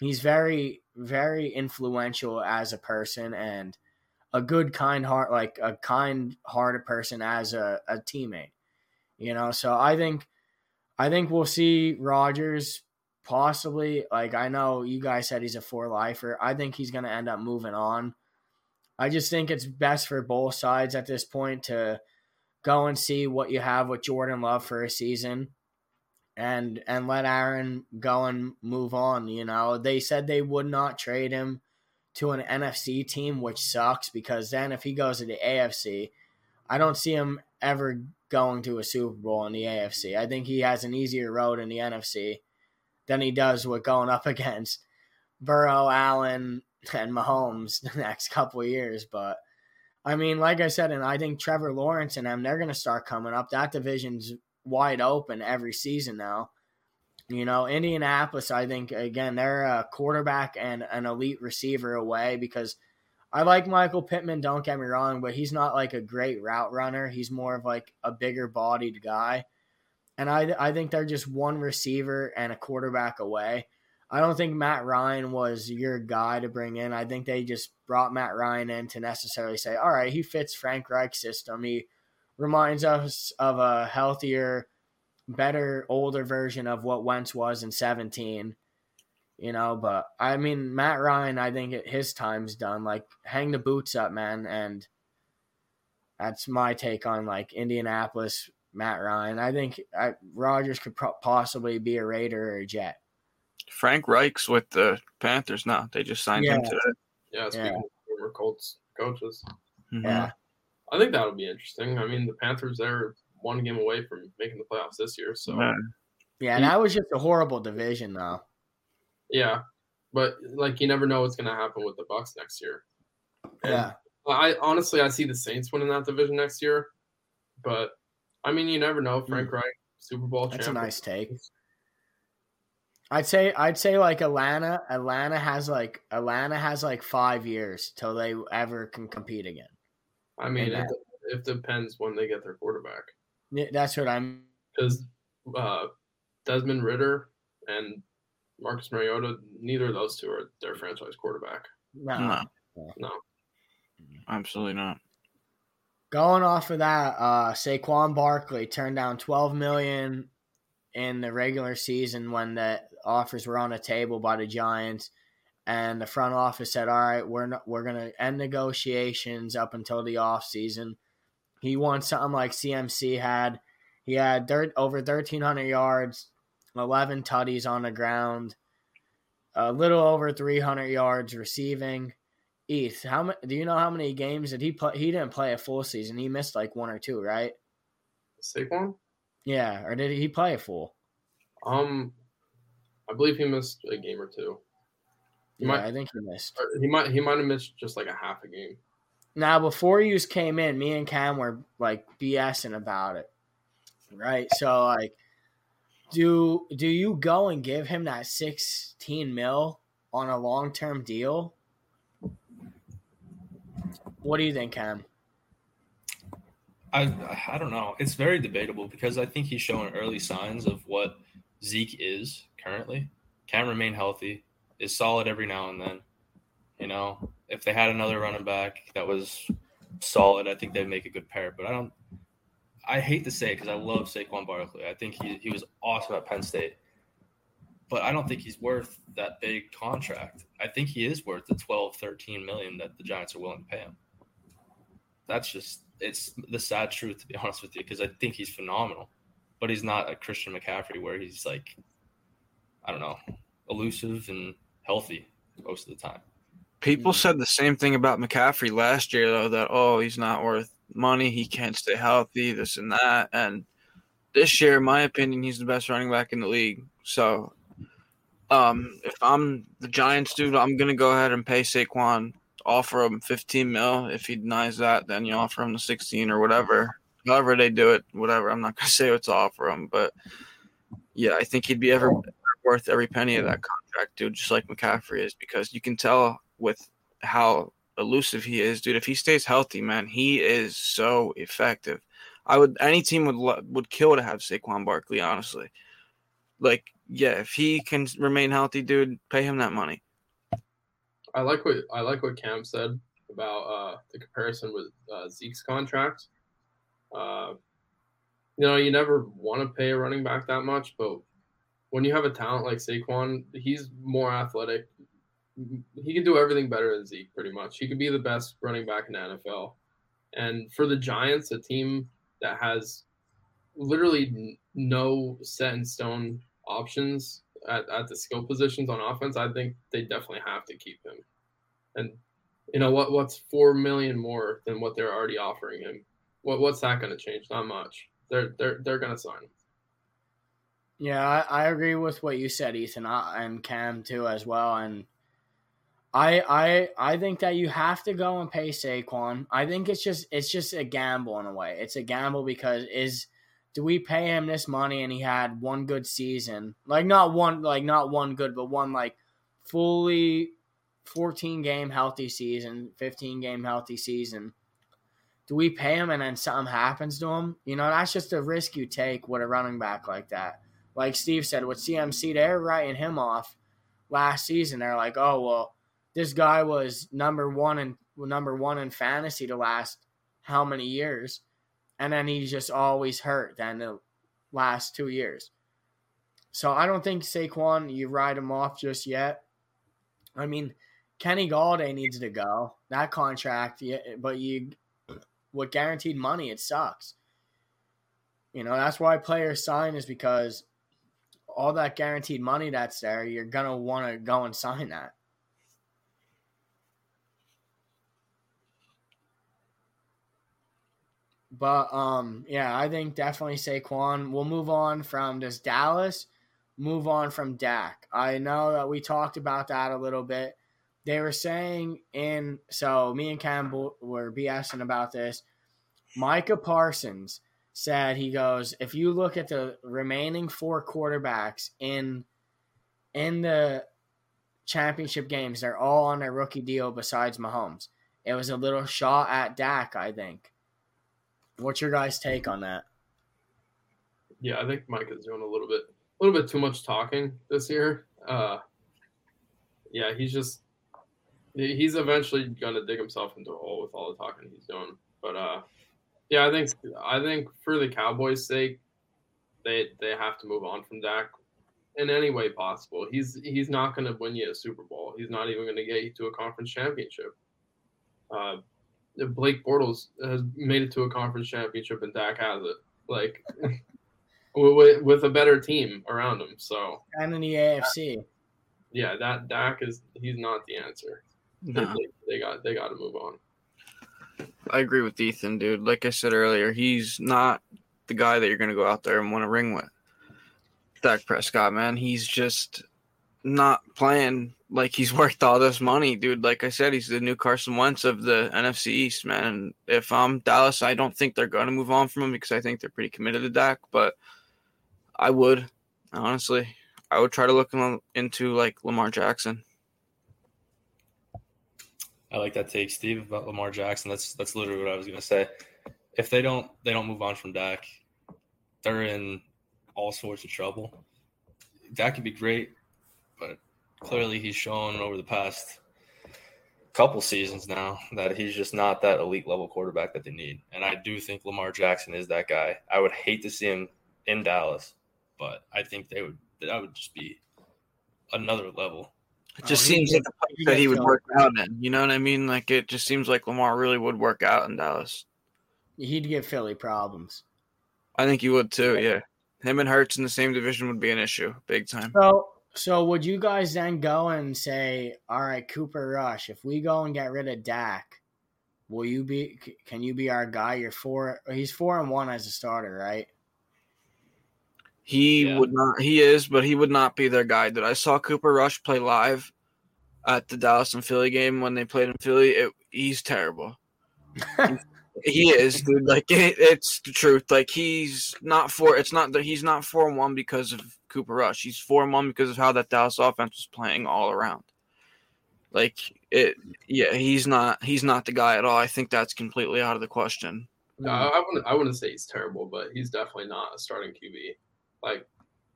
he's very, very influential as a person and a good, kind heart, like a kind hearted person as a, a teammate. You know, so I think, I think we'll see Rodgers possibly. Like I know you guys said he's a four lifer. I think he's going to end up moving on I just think it's best for both sides at this point to go and see what you have with Jordan Love for a season and and let Aaron go and move on, you know. They said they would not trade him to an NFC team, which sucks because then if he goes to the AFC, I don't see him ever going to a Super Bowl in the AFC. I think he has an easier road in the NFC than he does with going up against Burrow, Allen, and Mahomes the next couple years. But I mean, like I said, and I think Trevor Lawrence and them, they're going to start coming up. That division's wide open every season now. You know, Indianapolis, I think, again, they're a quarterback and an elite receiver away because I like Michael Pittman, don't get me wrong, but he's not like a great route runner. He's more of like a bigger bodied guy. And I, I think they're just one receiver and a quarterback away. I don't think Matt Ryan was your guy to bring in. I think they just brought Matt Ryan in to necessarily say, all right, he fits Frank Reich's system. He reminds us of a healthier, better, older version of what Wentz was in 17. You know, but I mean, Matt Ryan, I think his time's done. Like, hang the boots up, man. And that's my take on like Indianapolis, Matt Ryan. I think I, Rodgers could pro- possibly be a Raider or a Jet. Frank Reich's with the Panthers now. They just signed Yeah. him today. Yeah, speaking Yeah. of former Colts coaches, Mhm. Yeah. I think that would be interesting. I mean, the Panthers they're one game away from making the playoffs this year, so Yeah. Yeah, that was just a horrible division, though. yeah. But like, you never know what's going to happen with the Bucs next year. And Yeah. I honestly I see the Saints winning that division next year, but I mean, you never know. Frank Reich, Super Bowl Hmm. That's a nice take. I'd say I'd say like Atlanta. Atlanta has like Atlanta has like five years till they ever can compete again. I mean, it, it depends when they get their quarterback Yeah, That's what I'm. because uh, Desmond Ridder and Marcus Mariota, neither of those two are their franchise quarterback. No. No, No, absolutely not. Going off of that, uh, Saquon Barkley turned down twelve million in the regular season when the offers were on the table by the Giants, and the front office said, "All right, we're not, we're gonna end negotiations up until the off season." He wants something like CMC had. He had dirt over thirteen hundred yards, eleven tutties on the ground, a little over three hundred yards receiving. Eth, how many? Do you know how many games did he play? He didn't play a full season. He missed like one or two, right? Saquon. Yeah, or did he play a full? Um, I believe he missed a game or two. He Yeah, might- I think he missed. He might he might have missed just like a half a game. Now, before you came in, me and Cam were like BSing about it, right? So, like, do do you go and give him that sixteen mil on a long term deal? What do you think, Cam? I I don't know. It's very debatable because I think he's showing early signs of what Zeke is currently. Can remain healthy, is solid every now and then. You know, if they had another running back that was solid, I think they'd make a good pair. But I don't. I hate to say it because I love Saquon Barkley. I think he he was awesome at Penn State, but I don't think he's worth that big contract. I think he is worth the 12, 13 million that the Giants are willing to pay him. That's just it's the sad truth to be honest with you because I think he's phenomenal, but he's not a Christian McCaffrey where he's like, I don't know, elusive and healthy most of the time. People Mm. said the same thing about McCaffrey last year, though, that, oh, he's not worth money. He can't stay healthy, this and that. And this year, in my opinion, he's the best running back in the league. So um, if I'm the Giants, dude, I'm going to go ahead and pay Saquon, offer him 15 mil. If he denies that, then you offer him the 16 or whatever. However they do it, whatever. I'm not going to say what to offer him. But yeah, I think he'd be ever worth every penny of that contract, dude, just like McCaffrey is, because you can tell with how elusive he is, dude. If he stays healthy, man, he is so effective. I would any team would would kill to have Saquon Barkley, honestly. Like, yeah, if he can remain healthy, dude, pay him that money. I like what I like what Cam said about uh, the comparison with uh, Zeke's contract. Uh, you know, you never want to pay a running back that much, but when you have a talent like Saquon, he's more athletic. He can do everything better than Zeke, pretty much. He could be the best running back in the NFL. And for the Giants, a team that has literally no set in stone options at, at the skill positions on offense, I think they definitely have to keep him. And you know what? What's four million more than what they're already offering him? What what's that going to change? Not much. They're they're they're going to sign him. Yeah, I, I agree with what you said, Ethan, I, and Cam too as well. And I I I think that you have to go and pay Saquon. I think it's just it's just a gamble in a way. It's a gamble because is do we pay him this money and he had one good season? Like not one like not one good, but one like fully 14 game healthy season, 15 game healthy season. Do we pay him and then something happens to him? You know, that's just a risk you take with a running back like that. Like Steve said, with CMC, they're writing him off last season. They're like, oh well, this guy was number one and number one in fantasy the last how many years, and then he's just always hurt. Then the last two years, so I don't think Saquon you ride him off just yet. I mean, Kenny Golladay needs to go. That contract, yeah, but you with guaranteed money, it sucks. You know that's why players sign is because all that guaranteed money that's there, you're gonna want to go and sign that. But um, yeah, I think definitely Saquon. We'll move on from this Dallas, move on from Dak. I know that we talked about that a little bit. They were saying in so me and Campbell were BSing about this. Micah Parsons said he goes, if you look at the remaining four quarterbacks in in the championship games, they're all on their rookie deal besides Mahomes. It was a little shot at Dak, I think. What's your guys' take on that? Yeah, I think Mike is doing a little bit, a little bit too much talking this year. Uh, yeah, he's just, he's eventually gonna dig himself into a hole with all the talking he's doing. But uh, yeah, I think, I think for the Cowboys' sake, they they have to move on from Dak in any way possible. He's he's not going to win you a Super Bowl. He's not even going to get you to a conference championship. Uh, Blake Bortles has made it to a conference championship and Dak has it. Like with, with a better team around him. So and in the AFC. Yeah, that Dak is he's not the answer. No. They, they got they got to move on. I agree with Ethan, dude. Like I said earlier, he's not the guy that you're going to go out there and want to ring with. Dak Prescott, man, he's just not playing like he's worth all this money, dude. Like I said, he's the new Carson Wentz of the NFC East, man. And if I'm Dallas, I don't think they're going to move on from him because I think they're pretty committed to Dak. But I would, honestly, I would try to look into like Lamar Jackson. I like that take, Steve, about Lamar Jackson. That's that's literally what I was to say. If they don't they don't move on from Dak, they're in all sorts of trouble. Dak could be great, but clearly he's shown over the past couple seasons now that he's just not that elite level quarterback that they need. And I do think Lamar Jackson is that guy. I would hate to see him in Dallas, but I think they would that would just be another level. It oh, just oh, seems like that he would work out in. You know what I mean? Like it just seems like Lamar really would work out in Dallas. He'd give Philly problems. I think he would too. Yeah, him and Hurts in the same division would be an issue, big time. So so would you guys then go and say, "All right, Cooper Rush, if we go and get rid of Dak, will you be? Can you be our guy? You're four. He's four and one as a starter, right? He yeah. would not. He is, but he would not be their guy. Did I saw Cooper Rush play live at the Dallas and Philly game when they played in Philly? It, he's terrible. he is, dude. Like it, it's the truth. Like he's not for. It's not that he's not four and one because of Cooper Rush. He's four and one because of how that Dallas offense was playing all around. Like it, yeah, he's not he's not the guy at all. I think that's completely out of the question. No, I wouldn't I wouldn't say he's terrible, but he's definitely not a starting QB. Like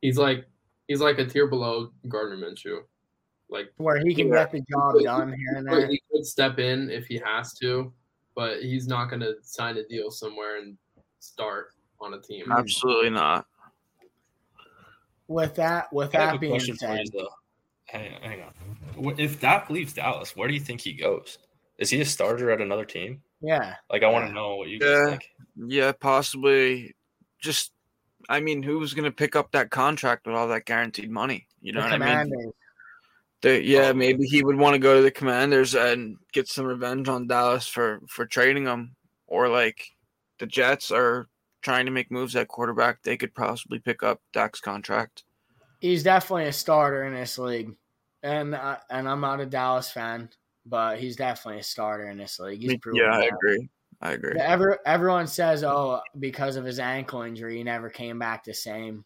he's like he's like a tier below Gardner Minshew. Like where he can get the job done here and there. He could step in if he has to, but he's not going to sign a deal somewhere and start on a team. Absolutely not with that, with that being said, hang on, hang on. If Dak leaves Dallas, where do you think he goes? Is he a starter at another team? Yeah. Like I want to know what you guys yeah. think. Yeah, possibly. Just, I mean, who's going to pick up that contract with all that guaranteed money? You know the what commanders. I mean? The, yeah, oh, maybe he would want to go to the Commanders and get some revenge on Dallas for for trading him, or like the Jets are trying to make moves at quarterback, they could possibly pick up Dak's contract. He's definitely a starter in this league. and uh, and I'm not a Dallas fan, but he's definitely a starter in this league. He's proven yeah, I that. agree. I agree. Every, everyone says, "Oh, because of his ankle injury, he never came back the same."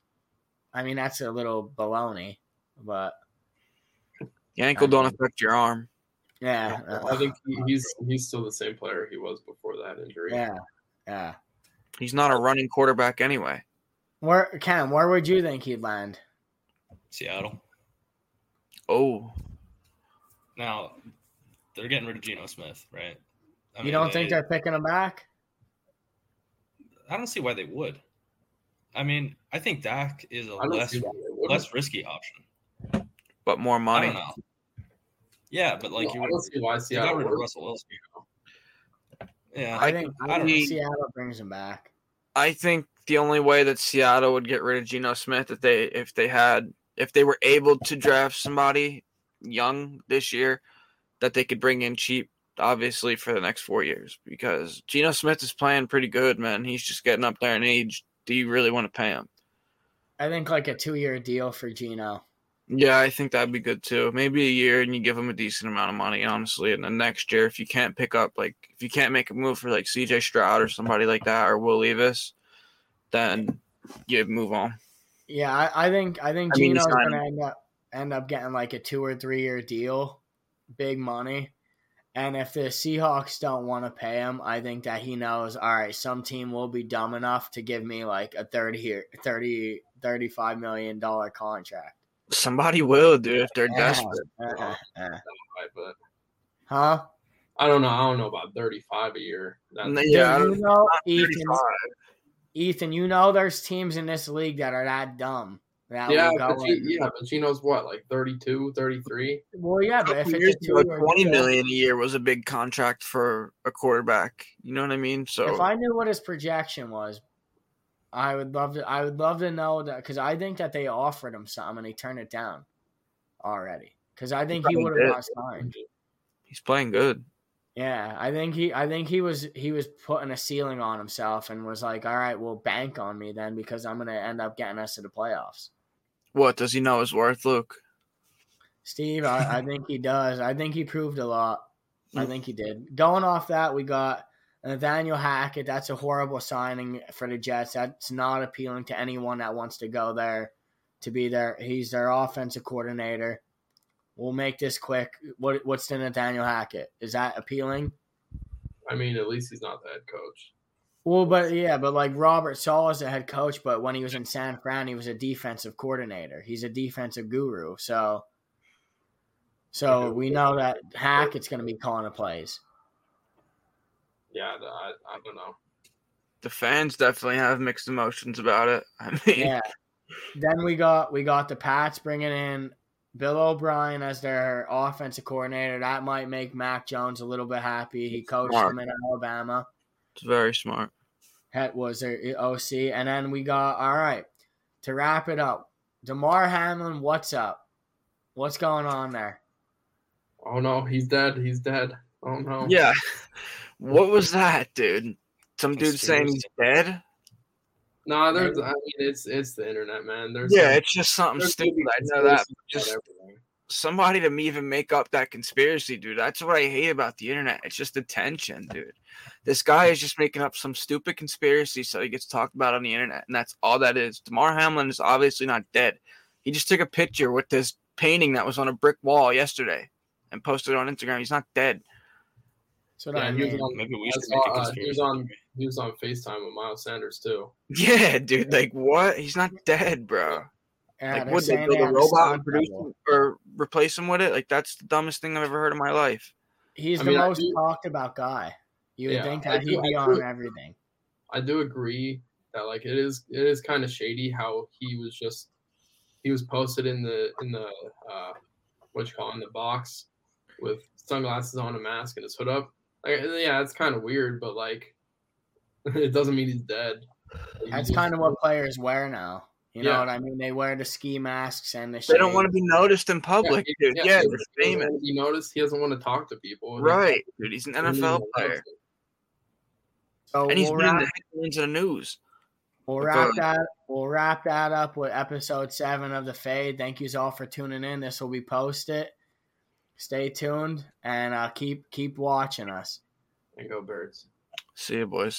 I mean, that's a little baloney, but The ankle don't affect your arm. yeah, uh, I think he's he's still the same player he was before that injury. yeah, yeah. He's not a running quarterback anyway. Where Cam? Where would you think he'd land? Seattle. Oh, Now they're getting rid of Geno Smith, right? I you don't think they- they're picking him back? I don't see why they would. I mean, I think Dak is a less see why they wouldn't. less risky option. but more I money. don't know. Yeah, but like No, you, I don't see why you got Seattle rid of. Russell Wilson. Yeah, I, I think I I don't think know. Seattle brings him back. I think the only way that Seattle would get rid of Geno Smith if they if they had if they were able to draft somebody young this year that they could bring in cheap, obviously for the next four years because Geno Smith is playing pretty good, man. He's just getting up there in age. Do you really want to pay him? I think like a two-year deal for Geno. Yeah, I think that'd be good too. Maybe a year and you give him a decent amount of money, honestly. And then next year, if you can't pick up like if you can't make a move for like CJ Stroud or somebody like that or Will Levis, then you move on. Yeah, I, I think I think I Geno's gonna end up end up getting like a two or three year deal, big money. And if the Seahawks don't want to pay him, I think that he knows, all right, some team will be dumb enough to give me like a 30 year 30 35 million dollar contract. Somebody will, dude, if they're Yeah. desperate. Uh, uh, uh. Huh? I don't know. I don't know about thirty-five a year. That's, Yeah, don't- you know, Ethan, Ethan, you know there's teams in this league that are that dumb. That yeah, will go but G, in- yeah, but Geno's what, like 32, 33? Well, yeah, A but if couple it's years a ago, two-year twenty deal- million a year was a big contract for a quarterback. You know what I mean? So If I knew what his projection was, I would love to. I would love to know that because I think that they offered him something and he turned it down already. Because I think he probably would have did. not signed. he's playing good. Yeah, I think he. I think he was. He was putting a ceiling on himself and was like, "All right, well, bank on me then because I'm going to end up getting us to the playoffs." What does he know his worth, Luke? Steve, I, I think he does. I think he proved a lot. I Mm. think he did. Going off that, we got Nathaniel Hackett. That's a horrible signing for the Jets. That's not appealing to anyone that wants to go there to be there. He's their offensive coordinator. We'll make this quick. What what's the Nathaniel Hackett? Is that appealing? I mean, at least he's not the head coach. Well, but yeah, but like Robert Saleh is the head coach, but when he was in San Fran, he was a defensive coordinator. He's a defensive guru. So, so we know that Hackett's going to be calling the plays. Yeah, I, I don't know. The fans definitely have mixed emotions about it. I mean, Yeah. then we got we got the Pats bringing in Bill O'Brien as their offensive coordinator. That might make Mac Jones a little bit happy. He coached Smart. him in Alabama. It's very smart. Head was their OC, and then we got all right to wrap it up. Damar Hamlin, what's up? What's going on there? Oh no, he's dead. He's dead. Oh no. Yeah. What was that, dude? Some dude saying he's dead? No, there's. I mean, it's it's the internet, man. There's Yeah, some- it's just something stupid. I know that. Just somebody to even make up that conspiracy, dude. That's what I hate about the internet. It's just attention, dude. This guy is just making up some stupid conspiracy so he gets talked about on the internet, and that's all that is. Damar Hamlin is obviously not dead. He just took a picture with this painting that was on a brick wall yesterday and posted it on Instagram. He's not dead. That's what I Yeah, he was mean. on- Maybe we should make a uh, he conspiracy. was on he was on Facetime with Miles Sanders too. Yeah, dude. Like what? He's not dead, bro. Yeah, like they're would they build a robot and produce him or replace him with it? Like that's the dumbest thing I've ever heard in my life. He's I the mean, most talked about guy. You would Yeah, think I that do- he'd be I on do- everything. I do agree that like it is it is kind of shady how he was just he was posted in the in the uh what you call it, in the box with sunglasses on, a mask, and his hood up. Like, yeah, it's kind of weird, but like it doesn't mean he's dead. He That's kind of what players wear now. You know Yeah. what I mean? They wear the ski masks and the. They don't want to be noticed in public, he- dude. Yeah, he they're famous. wanna be noticed. He doesn't want to talk to people. Right, dude. He's an NFL even player. Announce it. So And he's we'll been in wrap, the headlines of the news. We'll wrap that. We'll wrap that up with episode seven of the Fade. Thank you all for tuning in. This will be posted. Stay tuned and uh, keep keep watching us. And go birds. See you, boys.